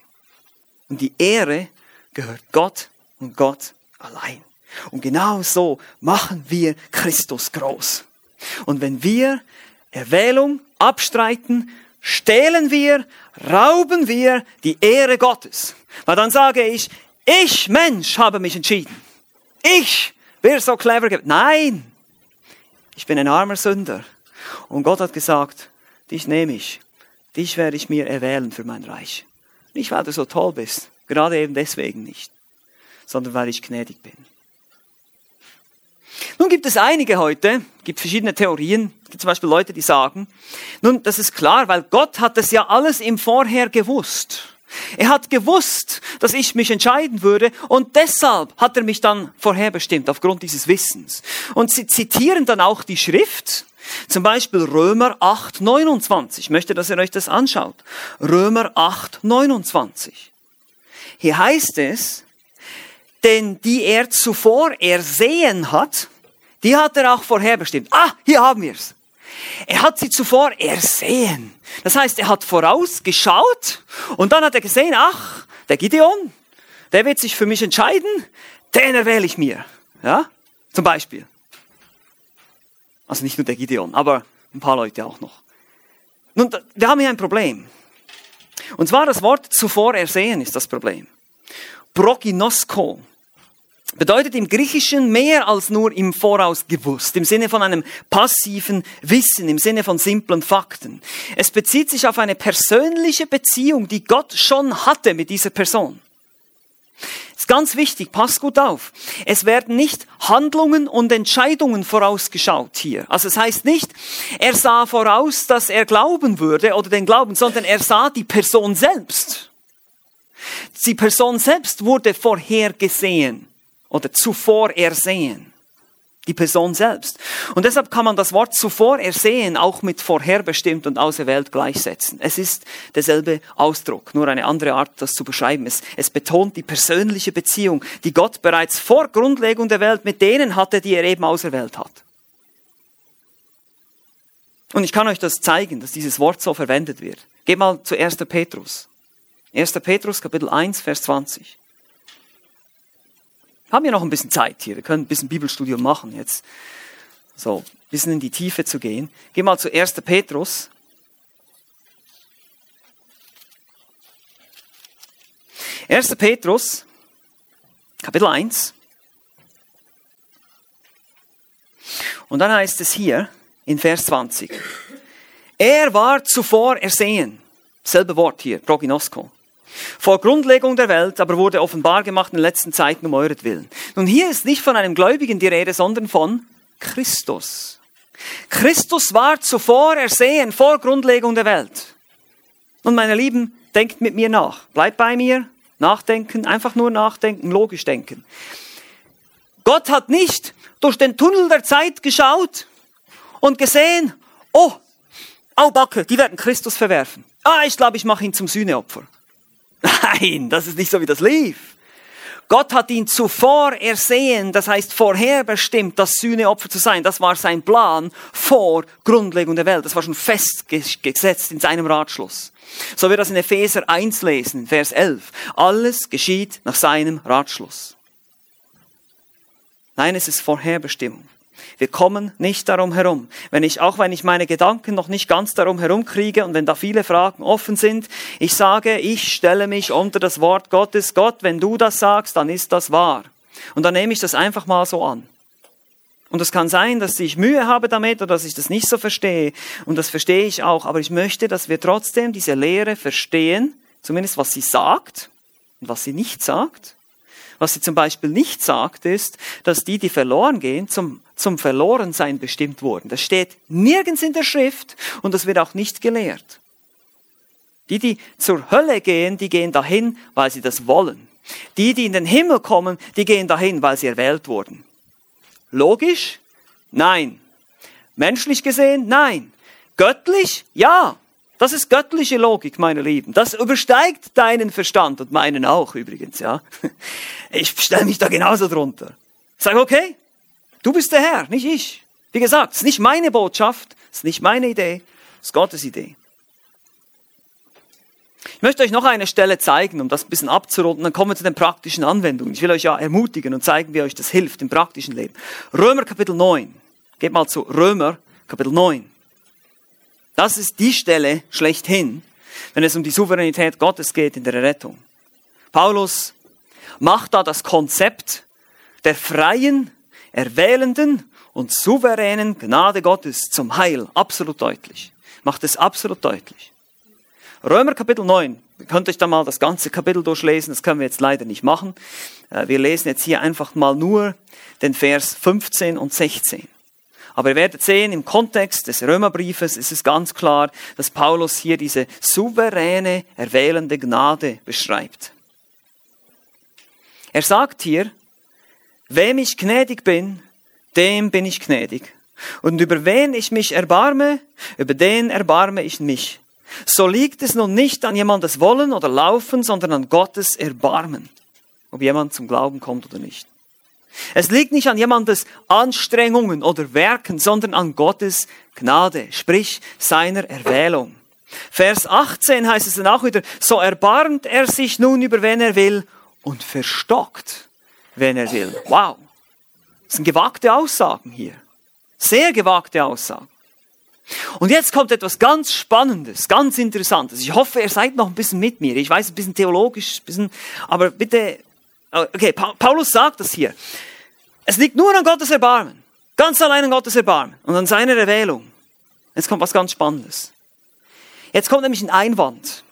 Und die Ehre gehört Gott und Gott allein. Und genau so machen wir Christus groß. Und wenn wir Erwählung abstreiten, stehlen wir, rauben wir die Ehre Gottes. Weil dann sage ich, ich Mensch habe mich entschieden. Ich bin so clever. Nein, ich bin ein armer Sünder. Und Gott hat gesagt, dich nehme ich Dich werde ich mir erwählen für mein Reich. Nicht, weil du so toll bist, gerade eben deswegen nicht, sondern weil ich gnädig bin. Nun gibt es einige heute, gibt verschiedene Theorien, gibt zum Beispiel Leute, die sagen, nun, das ist klar, weil Gott hat das ja alles im Vorher gewusst. Er hat gewusst, dass ich mich entscheiden würde und deshalb hat er mich dann vorherbestimmt aufgrund dieses Wissens. Und sie zitieren dann auch die Schrift zum Beispiel Römer 8, 29. Ich möchte, dass ihr euch das anschaut. Römer 8, 29. Hier heißt es, denn die er zuvor ersehen hat, die hat er auch vorherbestimmt. Ah, hier haben wir's. Er hat sie zuvor ersehen. Das heißt, er hat vorausgeschaut und dann hat er gesehen, ach, der Gideon, der wird sich für mich entscheiden, den erwähle ich mir. Ja? Zum Beispiel. Also nicht nur der Gideon, aber ein paar Leute auch noch. Nun, wir haben hier ein Problem. Und zwar das Wort zuvor ersehen ist das Problem. Proginosko bedeutet im Griechischen mehr als nur im Voraus gewusst, im Sinne von einem passiven Wissen, im Sinne von simplen Fakten. Es bezieht sich auf eine persönliche Beziehung, die Gott schon hatte mit dieser Person. Ist ganz wichtig, passt gut auf. Es werden nicht Handlungen und Entscheidungen vorausgeschaut hier. Also es heißt nicht, er sah voraus, dass er glauben würde oder den Glauben, sondern er sah die Person selbst. Die Person selbst wurde vorhergesehen oder zuvor ersehen. Die Person selbst. Und deshalb kann man das Wort zuvor ersehen auch mit vorherbestimmt und auserwählt gleichsetzen. Es ist derselbe Ausdruck, nur eine andere Art, das zu beschreiben. Es, es betont die persönliche Beziehung, die Gott bereits vor Grundlegung der Welt mit denen hatte, die er eben auserwählt hat. Und ich kann euch das zeigen, dass dieses Wort so verwendet wird. Geht mal zu 1. Petrus. 1. Petrus, Kapitel 1, Vers 20. Haben wir noch ein bisschen Zeit hier. Wir können ein bisschen Bibelstudium machen jetzt. So, ein bisschen in die Tiefe zu gehen. Geh mal zu 1. Petrus. Erster Petrus, Kapitel 1. Und dann heißt es hier in Vers 20. Er war zuvor ersehen. Selbe Wort hier, Proginosko vor Grundlegung der Welt, aber wurde offenbar gemacht in den letzten Zeiten um euretwillen. Nun, hier ist nicht von einem Gläubigen die Rede, sondern von Christus. Christus war zuvor ersehen, vor Grundlegung der Welt. Und meine Lieben, denkt mit mir nach. Bleibt bei mir, nachdenken, einfach nur nachdenken, logisch denken. Gott hat nicht durch den Tunnel der Zeit geschaut und gesehen, oh, au Backe, die werden Christus verwerfen. Ah, ich glaube, ich mache ihn zum Sühneopfer. Nein, das ist nicht so, wie das lief. Gott hat ihn zuvor ersehen, das heißt vorherbestimmt, das Sühneopfer zu sein. Das war sein Plan vor Grundlegung der Welt. Das war schon festgesetzt in seinem Ratschluss. So wir das in Epheser 1 lesen, Vers 11. Alles geschieht nach seinem Ratschluss. Nein, es ist Vorherbestimmung. Wir kommen nicht darum herum. Wenn ich, auch wenn ich meine Gedanken noch nicht ganz darum herumkriege und wenn da viele Fragen offen sind, ich sage, ich stelle mich unter das Wort Gottes. Gott, wenn du das sagst, dann ist das wahr. Und dann nehme ich das einfach mal so an. Und es kann sein, dass ich Mühe habe damit oder dass ich das nicht so verstehe. Und das verstehe ich auch. Aber ich möchte, dass wir trotzdem diese Lehre verstehen, zumindest was sie sagt und was sie nicht sagt. Was sie zum Beispiel nicht sagt, ist, dass die, die verloren gehen, zum zum Verlorensein bestimmt wurden. Das steht nirgends in der Schrift und das wird auch nicht gelehrt. Die, die zur Hölle gehen, die gehen dahin, weil sie das wollen. Die, die in den Himmel kommen, die gehen dahin, weil sie erwählt wurden. Logisch? Nein. Menschlich gesehen? Nein. Göttlich? Ja. Das ist göttliche Logik, meine Lieben. Das übersteigt deinen Verstand und meinen auch übrigens, ja. Ich stelle mich da genauso drunter. Sag, okay, Du bist der Herr, nicht ich. Wie gesagt, es ist nicht meine Botschaft, es ist nicht meine Idee, es ist Gottes Idee. Ich möchte euch noch eine Stelle zeigen, um das ein bisschen abzurunden, dann kommen wir zu den praktischen Anwendungen. Ich will euch ja ermutigen und zeigen, wie euch das hilft im praktischen Leben. Römer Kapitel 9. Geht mal zu Römer Kapitel 9. Das ist die Stelle schlechthin, wenn es um die Souveränität Gottes geht in der Rettung. Paulus macht da das Konzept der freien erwählenden und souveränen Gnade Gottes zum Heil absolut deutlich. Macht es absolut deutlich. Römer Kapitel 9. Ihr könnt euch da mal das ganze Kapitel durchlesen, das können wir jetzt leider nicht machen. Äh, wir lesen jetzt hier einfach mal nur den Vers 15 und 16. Aber ihr werdet sehen, im Kontext des Römerbriefes ist es ganz klar, dass Paulus hier diese souveräne, erwählende Gnade beschreibt. Er sagt hier, Wem ich gnädig bin, dem bin ich gnädig. Und über wen ich mich erbarme, über den erbarme ich mich. So liegt es nun nicht an jemandes Wollen oder Laufen, sondern an Gottes Erbarmen, ob jemand zum Glauben kommt oder nicht. Es liegt nicht an jemandes Anstrengungen oder Werken, sondern an Gottes Gnade, sprich seiner Erwählung. Vers 18 heißt es dann auch wieder, so erbarmt er sich nun über wen er will und verstockt, wenn er will. Wow. Das sind gewagte Aussagen hier. Sehr gewagte Aussagen. Und jetzt kommt etwas ganz Spannendes, ganz Interessantes. Ich hoffe, ihr seid noch ein bisschen mit mir. Ich weiß, ein bisschen theologisch, ein bisschen, aber bitte, okay, Paulus sagt das hier. Es liegt nur an Gottes Erbarmen. Ganz allein an Gottes Erbarmen und an seiner Erwählung. Jetzt kommt was ganz Spannendes. Jetzt kommt nämlich ein Einwand.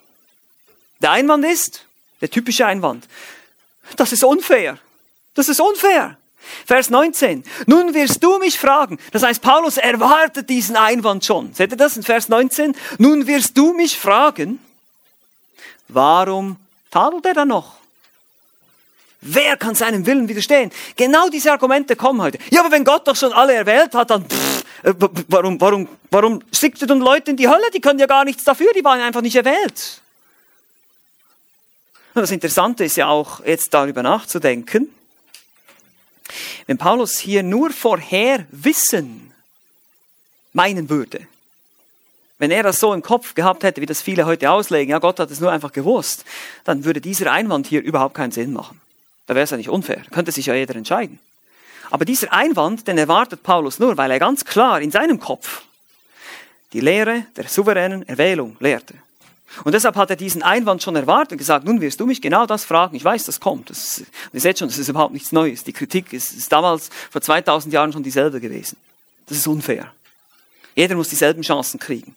Der Einwand ist, der typische Einwand, das ist unfair. Das ist unfair. Vers 19. Nun wirst du mich fragen. Das heißt, Paulus erwartet diesen Einwand schon. Seht ihr das in Vers 19? Nun wirst du mich fragen, warum tadelt er dann noch? Wer kann seinem Willen widerstehen? Genau diese Argumente kommen heute. Ja, aber wenn Gott doch schon alle erwählt hat, dann pff, äh, warum, warum, warum schickt er dann Leute in die Hölle? Die können ja gar nichts dafür, die waren einfach nicht erwählt. Und das Interessante ist ja auch, jetzt darüber nachzudenken, wenn Paulus hier nur vorher Wissen meinen würde, wenn er das so im Kopf gehabt hätte, wie das viele heute auslegen, ja, Gott hat es nur einfach gewusst, dann würde dieser Einwand hier überhaupt keinen Sinn machen. Da wäre es ja nicht unfair. Könnte sich ja jeder entscheiden. Aber dieser Einwand, den erwartet Paulus nur, weil er ganz klar in seinem Kopf die Lehre der souveränen Erwählung lehrte. Und deshalb hat er diesen Einwand schon erwartet und gesagt, nun wirst du mich genau das fragen. Ich weiß, das kommt. Das, ihr seht schon, das ist überhaupt nichts Neues. Die Kritik ist, ist damals vor 2000 Jahren schon dieselbe gewesen. Das ist unfair. Jeder muss dieselben Chancen kriegen.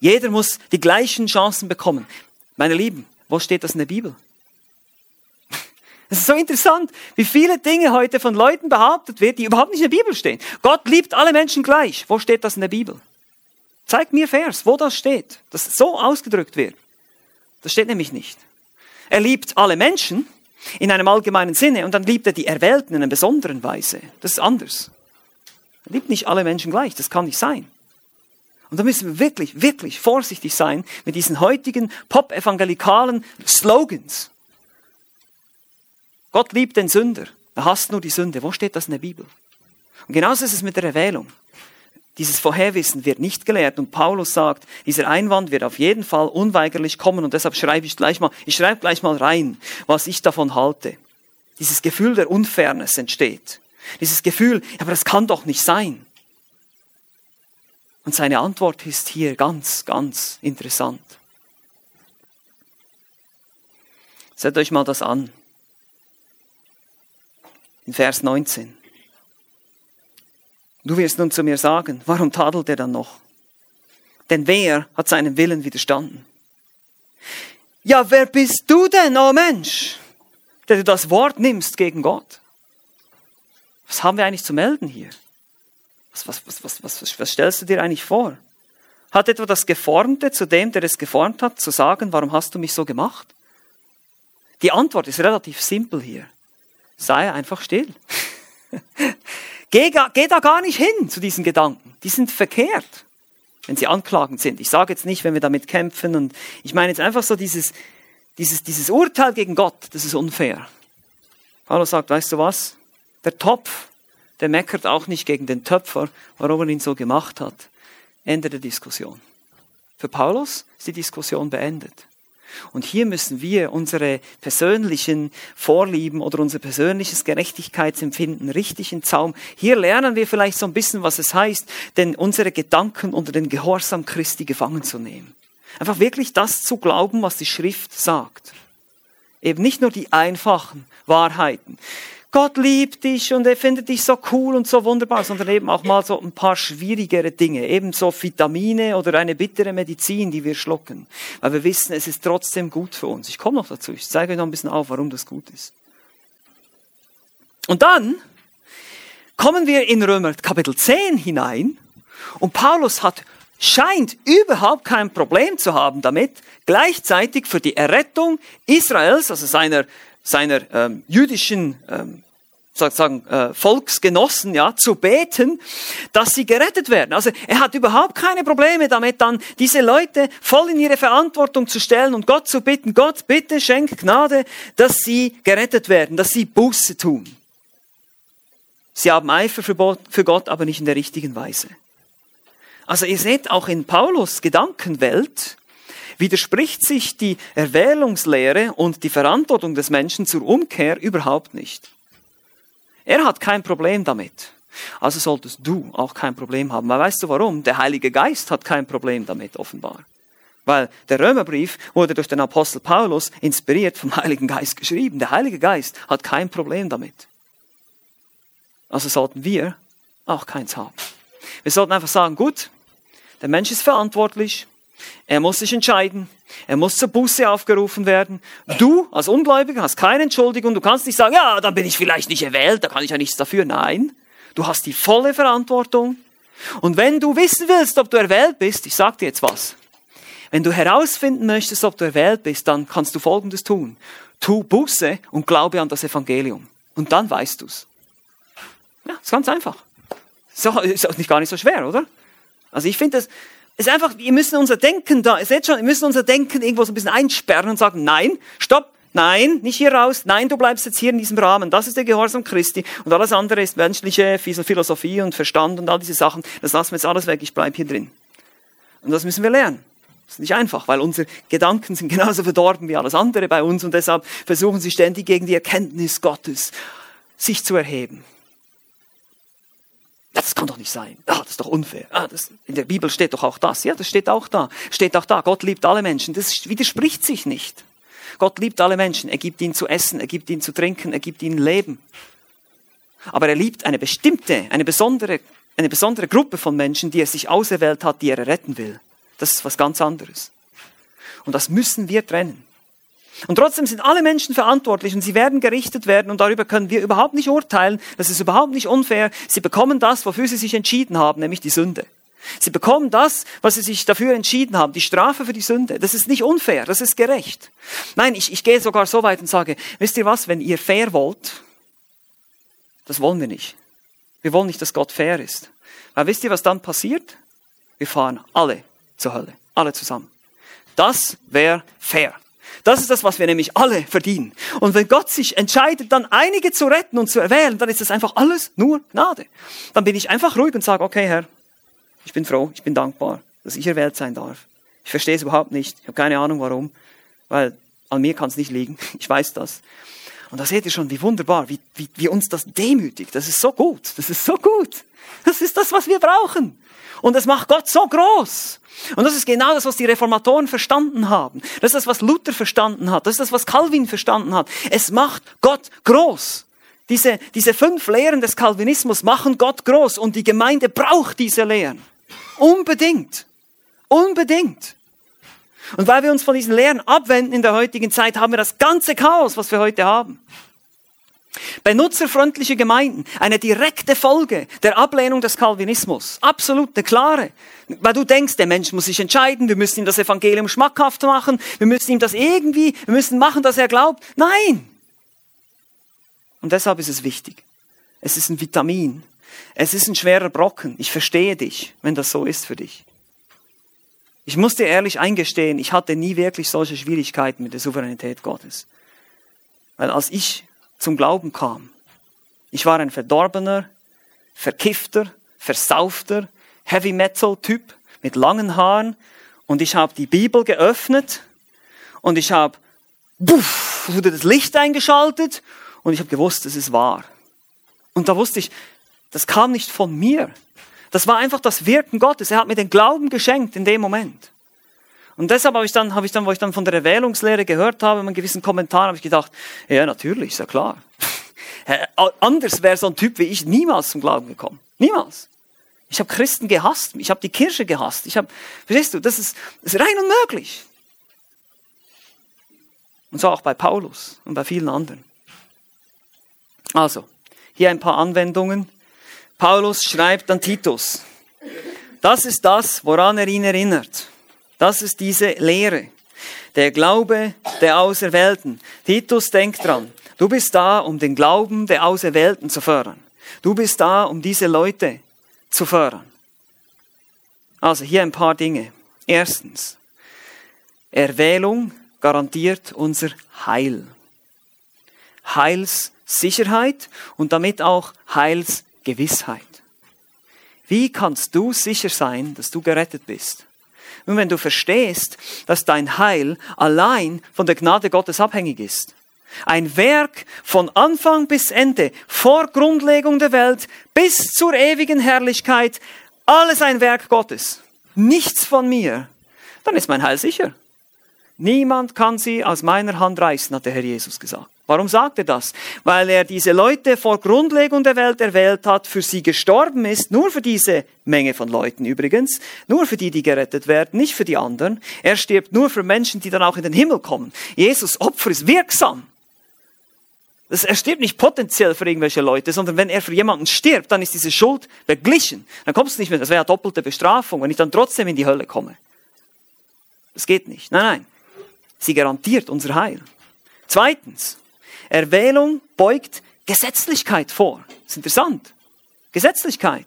Jeder muss die gleichen Chancen bekommen. Meine Lieben, wo steht das in der Bibel? Es ist so interessant, wie viele Dinge heute von Leuten behauptet wird, die überhaupt nicht in der Bibel stehen. Gott liebt alle Menschen gleich. Wo steht das in der Bibel? Zeig mir Vers, wo das steht, dass so ausgedrückt wird. Das steht nämlich nicht. Er liebt alle Menschen in einem allgemeinen Sinne und dann liebt er die Erwählten in einer besonderen Weise. Das ist anders. Er liebt nicht alle Menschen gleich, das kann nicht sein. Und da müssen wir wirklich, wirklich vorsichtig sein mit diesen heutigen pop-evangelikalen Slogans. Gott liebt den Sünder, er hasst nur die Sünde. Wo steht das in der Bibel? Und genauso ist es mit der Erwählung. Dieses Vorherwissen wird nicht gelehrt und Paulus sagt, dieser Einwand wird auf jeden Fall unweigerlich kommen und deshalb schreibe ich gleich mal, ich schreibe gleich mal rein, was ich davon halte. Dieses Gefühl der Unfairness entsteht. Dieses Gefühl, aber das kann doch nicht sein. Und seine Antwort ist hier ganz, ganz interessant. Seht euch mal das an. In Vers 19. Du wirst nun zu mir sagen, warum tadelt er dann noch? Denn wer hat seinem Willen widerstanden? Ja, wer bist du denn, oh Mensch, der du das Wort nimmst gegen Gott? Was haben wir eigentlich zu melden hier? Was, was, was, was, was, was stellst du dir eigentlich vor? Hat etwa das Geformte zu dem, der es geformt hat, zu sagen, warum hast du mich so gemacht? Die Antwort ist relativ simpel hier. Sei einfach still. Geh, geh da gar nicht hin zu diesen Gedanken. Die sind verkehrt, wenn sie anklagend sind. Ich sage jetzt nicht, wenn wir damit kämpfen und ich meine jetzt einfach so dieses, dieses, dieses Urteil gegen Gott, das ist unfair. Paulus sagt, weißt du was? Der Topf, der meckert auch nicht gegen den Töpfer, warum er ihn so gemacht hat. Ende der Diskussion. Für Paulus ist die Diskussion beendet. Und hier müssen wir unsere persönlichen Vorlieben oder unser persönliches Gerechtigkeitsempfinden richtig in Zaum. Hier lernen wir vielleicht so ein bisschen, was es heißt, denn unsere Gedanken unter den Gehorsam Christi gefangen zu nehmen. Einfach wirklich das zu glauben, was die Schrift sagt. Eben nicht nur die einfachen Wahrheiten. Gott liebt dich und er findet dich so cool und so wunderbar, sondern eben auch mal so ein paar schwierigere Dinge, eben so Vitamine oder eine bittere Medizin, die wir schlucken, weil wir wissen, es ist trotzdem gut für uns. Ich komme noch dazu, ich zeige euch noch ein bisschen auf, warum das gut ist. Und dann kommen wir in Römer Kapitel 10 hinein und Paulus hat scheint überhaupt kein Problem zu haben damit, gleichzeitig für die Errettung Israels, also seiner, seiner ähm, jüdischen ähm, sozusagen äh, Volksgenossen ja zu beten, dass sie gerettet werden. Also er hat überhaupt keine Probleme damit, dann diese Leute voll in ihre Verantwortung zu stellen und Gott zu bitten, Gott bitte schenk Gnade, dass sie gerettet werden, dass sie Buße tun. Sie haben Eifer für Gott, aber nicht in der richtigen Weise. Also ihr seht, auch in Paulus Gedankenwelt widerspricht sich die Erwählungslehre und die Verantwortung des Menschen zur Umkehr überhaupt nicht. Er hat kein Problem damit. Also solltest du auch kein Problem haben. Weil weißt du warum? Der Heilige Geist hat kein Problem damit, offenbar. Weil der Römerbrief wurde durch den Apostel Paulus inspiriert vom Heiligen Geist geschrieben. Der Heilige Geist hat kein Problem damit. Also sollten wir auch keins haben. Wir sollten einfach sagen, gut, der Mensch ist verantwortlich, er muss sich entscheiden, er muss zur Buße aufgerufen werden. Du als Ungläubiger hast keine Entschuldigung, du kannst nicht sagen, ja, dann bin ich vielleicht nicht erwählt, da kann ich ja nichts dafür. Nein, du hast die volle Verantwortung. Und wenn du wissen willst, ob du erwählt bist, ich sag dir jetzt was. Wenn du herausfinden möchtest, ob du erwählt bist, dann kannst du Folgendes tun. Tu Buße und glaube an das Evangelium. Und dann weißt du's. Ja, ist ganz einfach. Ist auch, ist auch nicht gar nicht so schwer, oder? Also ich finde das, ist einfach, wir müssen unser Denken da, ihr seht schon, wir müssen unser Denken irgendwo so ein bisschen einsperren und sagen, nein, stopp, nein, nicht hier raus, nein, du bleibst jetzt hier in diesem Rahmen. Das ist der Gehorsam Christi und alles andere ist menschliche Philosophie und Verstand und all diese Sachen. Das lassen wir jetzt alles weg, ich bleib hier drin. Und das müssen wir lernen. Das ist nicht einfach, weil unsere Gedanken sind genauso verdorben wie alles andere bei uns und deshalb versuchen sie ständig gegen die Erkenntnis Gottes sich zu erheben. Das kann doch nicht sein. Ah, das ist doch unfair. Ah, das, in der Bibel steht doch auch das. Ja, das steht auch da. Steht auch da. Gott liebt alle Menschen. Das widerspricht sich nicht. Gott liebt alle Menschen. Er gibt ihnen zu essen, er gibt ihnen zu trinken, er gibt ihnen Leben. Aber er liebt eine bestimmte, eine besondere, eine besondere Gruppe von Menschen, die er sich auserwählt hat, die er retten will. Das ist was ganz anderes. Und das müssen wir trennen. Und trotzdem sind alle Menschen verantwortlich und sie werden gerichtet werden und darüber können wir überhaupt nicht urteilen. Das ist überhaupt nicht unfair. Sie bekommen das, wofür sie sich entschieden haben, nämlich die Sünde. Sie bekommen das, was sie sich dafür entschieden haben, die Strafe für die Sünde. Das ist nicht unfair, das ist gerecht. Nein, ich, ich gehe sogar so weit und sage, wisst ihr was, wenn ihr fair wollt, das wollen wir nicht. Wir wollen nicht, dass Gott fair ist. Weil wisst ihr, was dann passiert? Wir fahren alle zur Hölle. Alle zusammen. Das wäre fair. Das ist das, was wir nämlich alle verdienen. Und wenn Gott sich entscheidet, dann einige zu retten und zu erwählen, dann ist das einfach alles nur Gnade. Dann bin ich einfach ruhig und sage, okay, Herr, ich bin froh, ich bin dankbar, dass ich erwählt sein darf. Ich verstehe es überhaupt nicht. Ich habe keine Ahnung warum, weil an mir kann es nicht liegen. Ich weiß das. Und da seht ihr schon, wie wunderbar, wie, wie, wie uns das demütigt. Das ist so gut. Das ist so gut. Das ist das, was wir brauchen. Und das macht Gott so groß. Und das ist genau das, was die Reformatoren verstanden haben. Das ist das, was Luther verstanden hat. Das ist das, was Calvin verstanden hat. Es macht Gott groß. Diese, diese fünf Lehren des Calvinismus machen Gott groß und die Gemeinde braucht diese Lehren. Unbedingt. Unbedingt. Und weil wir uns von diesen Lehren abwenden in der heutigen Zeit, haben wir das ganze Chaos, was wir heute haben. Benutzerfreundliche Gemeinden, eine direkte Folge der Ablehnung des Calvinismus. Absolut, eine klare. Weil du denkst, der Mensch muss sich entscheiden, wir müssen ihm das Evangelium schmackhaft machen, wir müssen ihm das irgendwie, wir müssen machen, dass er glaubt. Nein! Und deshalb ist es wichtig. Es ist ein Vitamin. Es ist ein schwerer Brocken. Ich verstehe dich, wenn das so ist für dich. Ich muss dir ehrlich eingestehen, ich hatte nie wirklich solche Schwierigkeiten mit der Souveränität Gottes. Weil als ich zum Glauben kam. Ich war ein verdorbener, verkiffter, versaufter, Heavy Metal Typ mit langen Haaren und ich habe die Bibel geöffnet und ich habe wurde das Licht eingeschaltet und ich habe gewusst, es ist wahr. Und da wusste ich, das kam nicht von mir. Das war einfach das Wirken Gottes. Er hat mir den Glauben geschenkt in dem Moment. Und deshalb habe ich dann, habe ich dann, wo ich dann von der Erwählungslehre gehört habe, in einem gewissen Kommentar, habe ich gedacht, ja, natürlich, ist ja klar. Anders wäre so ein Typ wie ich niemals zum Glauben gekommen. Niemals. Ich habe Christen gehasst, ich habe die Kirche gehasst. Ich habe, verstehst du, das ist, das ist rein unmöglich. Und so auch bei Paulus und bei vielen anderen. Also, hier ein paar Anwendungen. Paulus schreibt an Titus. Das ist das, woran er ihn erinnert. Das ist diese Lehre. Der Glaube der Auserwählten. Titus, denk dran. Du bist da, um den Glauben der Auserwählten zu fördern. Du bist da, um diese Leute zu fördern. Also hier ein paar Dinge. Erstens, Erwählung garantiert unser Heil. Heilssicherheit und damit auch Heilsgewinn. Gewissheit. Wie kannst du sicher sein, dass du gerettet bist? Nun, wenn du verstehst, dass dein Heil allein von der Gnade Gottes abhängig ist. Ein Werk von Anfang bis Ende, vor Grundlegung der Welt bis zur ewigen Herrlichkeit, alles ein Werk Gottes. Nichts von mir. Dann ist mein Heil sicher. Niemand kann sie aus meiner Hand reißen, hat der Herr Jesus gesagt. Warum sagt er das? Weil er diese Leute vor Grundlegung der Welt erwählt hat, für sie gestorben ist, nur für diese Menge von Leuten übrigens, nur für die, die gerettet werden, nicht für die anderen. Er stirbt nur für Menschen, die dann auch in den Himmel kommen. Jesus Opfer ist wirksam. Er stirbt nicht potenziell für irgendwelche Leute, sondern wenn er für jemanden stirbt, dann ist diese Schuld beglichen. Dann kommst du nicht mehr, das wäre ja doppelte Bestrafung, wenn ich dann trotzdem in die Hölle komme. Das geht nicht. Nein, nein. Sie garantiert unser Heil. Zweitens, Erwählung beugt Gesetzlichkeit vor. Das ist interessant. Gesetzlichkeit.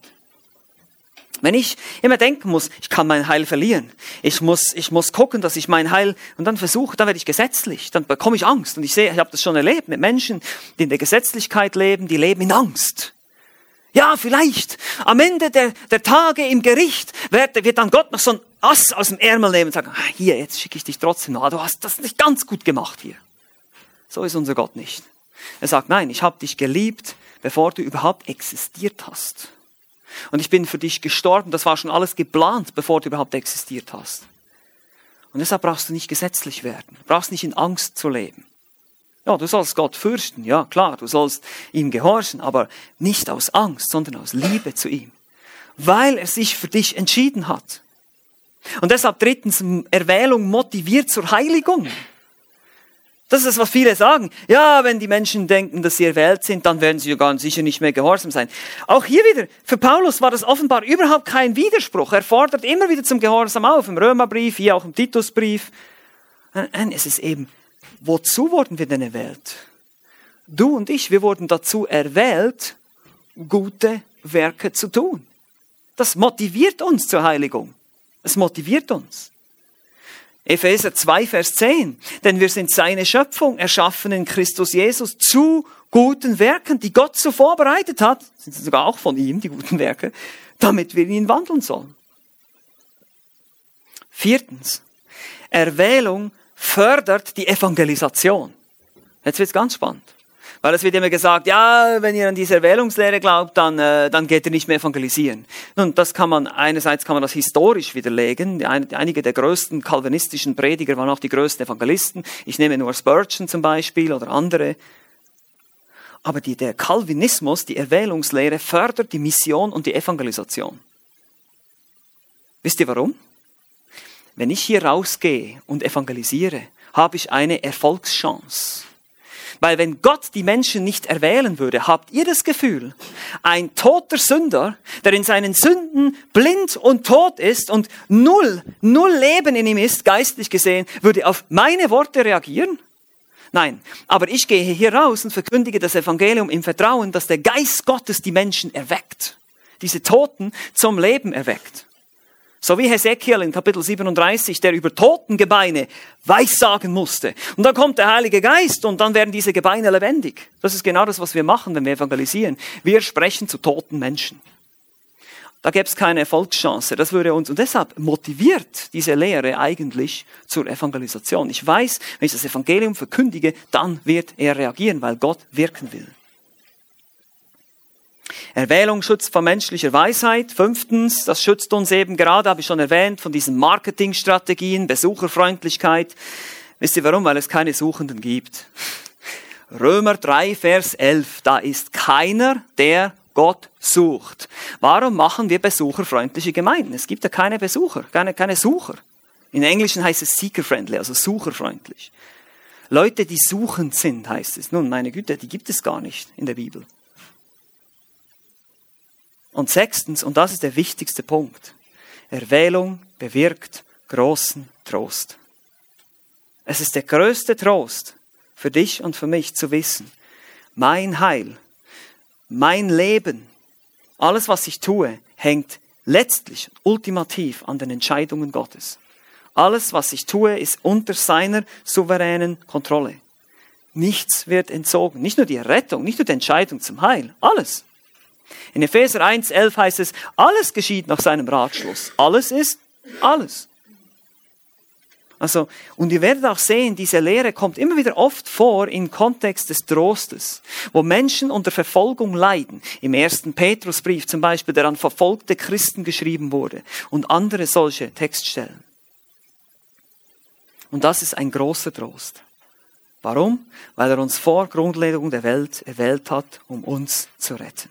Wenn ich immer denken muss, ich kann mein Heil verlieren, ich muss, ich muss gucken, dass ich mein Heil, und dann versuche, dann werde ich gesetzlich, dann bekomme ich Angst. Und ich sehe, ich habe das schon erlebt mit Menschen, die in der Gesetzlichkeit leben, die leben in Angst. Ja, vielleicht am Ende der, der Tage im Gericht wird, wird dann Gott noch so ein Ass aus dem Ärmel nehmen und sagen, ah, hier, jetzt schicke ich dich trotzdem noch, du hast das nicht ganz gut gemacht hier. So ist unser Gott nicht. Er sagt, nein, ich habe dich geliebt, bevor du überhaupt existiert hast. Und ich bin für dich gestorben, das war schon alles geplant, bevor du überhaupt existiert hast. Und deshalb brauchst du nicht gesetzlich werden, du brauchst nicht in Angst zu leben. Ja, du sollst Gott fürchten, ja klar, du sollst ihm gehorchen, aber nicht aus Angst, sondern aus Liebe zu ihm, weil er sich für dich entschieden hat. Und deshalb drittens, Erwählung motiviert zur Heiligung. Das ist was viele sagen. Ja, wenn die Menschen denken, dass sie erwählt sind, dann werden sie ja ganz sicher nicht mehr gehorsam sein. Auch hier wieder, für Paulus war das offenbar überhaupt kein Widerspruch. Er fordert immer wieder zum Gehorsam auf, im Römerbrief, hier auch im Titusbrief. Nein, es ist eben, wozu wurden wir denn erwählt? Du und ich, wir wurden dazu erwählt, gute Werke zu tun. Das motiviert uns zur Heiligung. Es motiviert uns. Epheser 2, Vers 10. Denn wir sind seine Schöpfung, erschaffen in Christus Jesus zu guten Werken, die Gott so vorbereitet hat, sind sogar auch von ihm, die guten Werke, damit wir in ihn wandeln sollen. Viertens. Erwählung fördert die Evangelisation. Jetzt wird's ganz spannend. Weil es wird immer gesagt, ja, wenn ihr an diese Erwählungslehre glaubt, dann, äh, dann geht ihr nicht mehr evangelisieren. Nun, das kann man, einerseits kann man das historisch widerlegen. Einige der größten kalvinistischen Prediger waren auch die größten Evangelisten. Ich nehme nur Spurgeon zum Beispiel oder andere. Aber die, der Calvinismus, die Erwählungslehre, fördert die Mission und die Evangelisation. Wisst ihr warum? Wenn ich hier rausgehe und evangelisiere, habe ich eine Erfolgschance. Weil wenn Gott die Menschen nicht erwählen würde, habt ihr das Gefühl, ein toter Sünder, der in seinen Sünden blind und tot ist und null, null Leben in ihm ist, geistlich gesehen, würde auf meine Worte reagieren? Nein, aber ich gehe hier raus und verkündige das Evangelium im Vertrauen, dass der Geist Gottes die Menschen erweckt, diese Toten zum Leben erweckt. So wie Hesekiel in Kapitel 37, der über Totengebeine weissagen musste. Und dann kommt der Heilige Geist und dann werden diese Gebeine lebendig. Das ist genau das, was wir machen, wenn wir evangelisieren. Wir sprechen zu toten Menschen. Da gäbe es keine Erfolgschance. Das würde uns, und deshalb motiviert diese Lehre eigentlich zur Evangelisation. Ich weiß, wenn ich das Evangelium verkündige, dann wird er reagieren, weil Gott wirken will. Erwählung schützt vor menschlicher Weisheit. Fünftens, das schützt uns eben gerade, habe ich schon erwähnt, von diesen Marketingstrategien, Besucherfreundlichkeit. Wisst ihr warum? Weil es keine Suchenden gibt. Römer 3, Vers 11, da ist keiner, der Gott sucht. Warum machen wir besucherfreundliche Gemeinden? Es gibt ja keine Besucher, keine, keine Sucher. In Englischen heißt es seeker-friendly, also sucherfreundlich. Leute, die suchend sind, heißt es. Nun, meine Güte, die gibt es gar nicht in der Bibel. Und sechstens, und das ist der wichtigste Punkt, Erwählung bewirkt großen Trost. Es ist der größte Trost für dich und für mich zu wissen, mein Heil, mein Leben, alles, was ich tue, hängt letztlich, ultimativ an den Entscheidungen Gottes. Alles, was ich tue, ist unter seiner souveränen Kontrolle. Nichts wird entzogen. Nicht nur die Rettung, nicht nur die Entscheidung zum Heil, alles. In Epheser 1, 11 heißt es, alles geschieht nach seinem Ratschluss. Alles ist alles. Also, und ihr werdet auch sehen, diese Lehre kommt immer wieder oft vor im Kontext des Trostes, wo Menschen unter Verfolgung leiden. Im ersten Petrusbrief zum Beispiel, der an verfolgte Christen geschrieben wurde und andere solche Textstellen. Und das ist ein großer Trost. Warum? Weil er uns vor Grundlegung der Welt erwählt hat, um uns zu retten.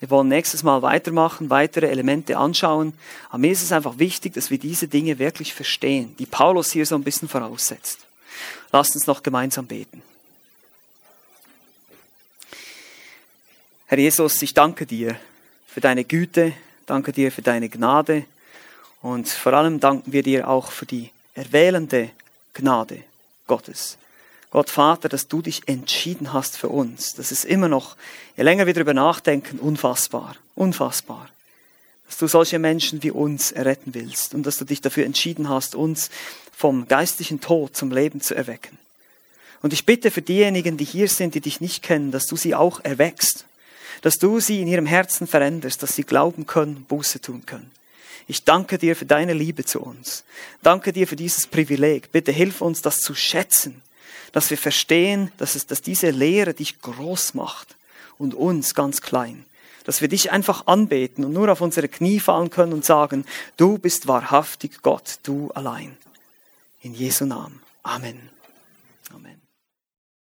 Wir wollen nächstes Mal weitermachen, weitere Elemente anschauen. Aber mir ist es einfach wichtig, dass wir diese Dinge wirklich verstehen, die Paulus hier so ein bisschen voraussetzt. Lasst uns noch gemeinsam beten. Herr Jesus, ich danke dir für deine Güte, danke dir für deine Gnade und vor allem danken wir dir auch für die erwählende Gnade Gottes. Gott Vater, dass du dich entschieden hast für uns. Das ist immer noch, je länger wir darüber nachdenken, unfassbar, unfassbar. Dass du solche Menschen wie uns erretten willst und dass du dich dafür entschieden hast, uns vom geistlichen Tod zum Leben zu erwecken. Und ich bitte für diejenigen, die hier sind, die dich nicht kennen, dass du sie auch erweckst, dass du sie in ihrem Herzen veränderst, dass sie glauben können, Buße tun können. Ich danke dir für deine Liebe zu uns. Danke dir für dieses Privileg. Bitte hilf uns, das zu schätzen dass wir verstehen, dass, es, dass diese Lehre dich groß macht und uns ganz klein. Dass wir dich einfach anbeten und nur auf unsere Knie fallen können und sagen, du bist wahrhaftig Gott, du allein. In Jesu Namen. Amen.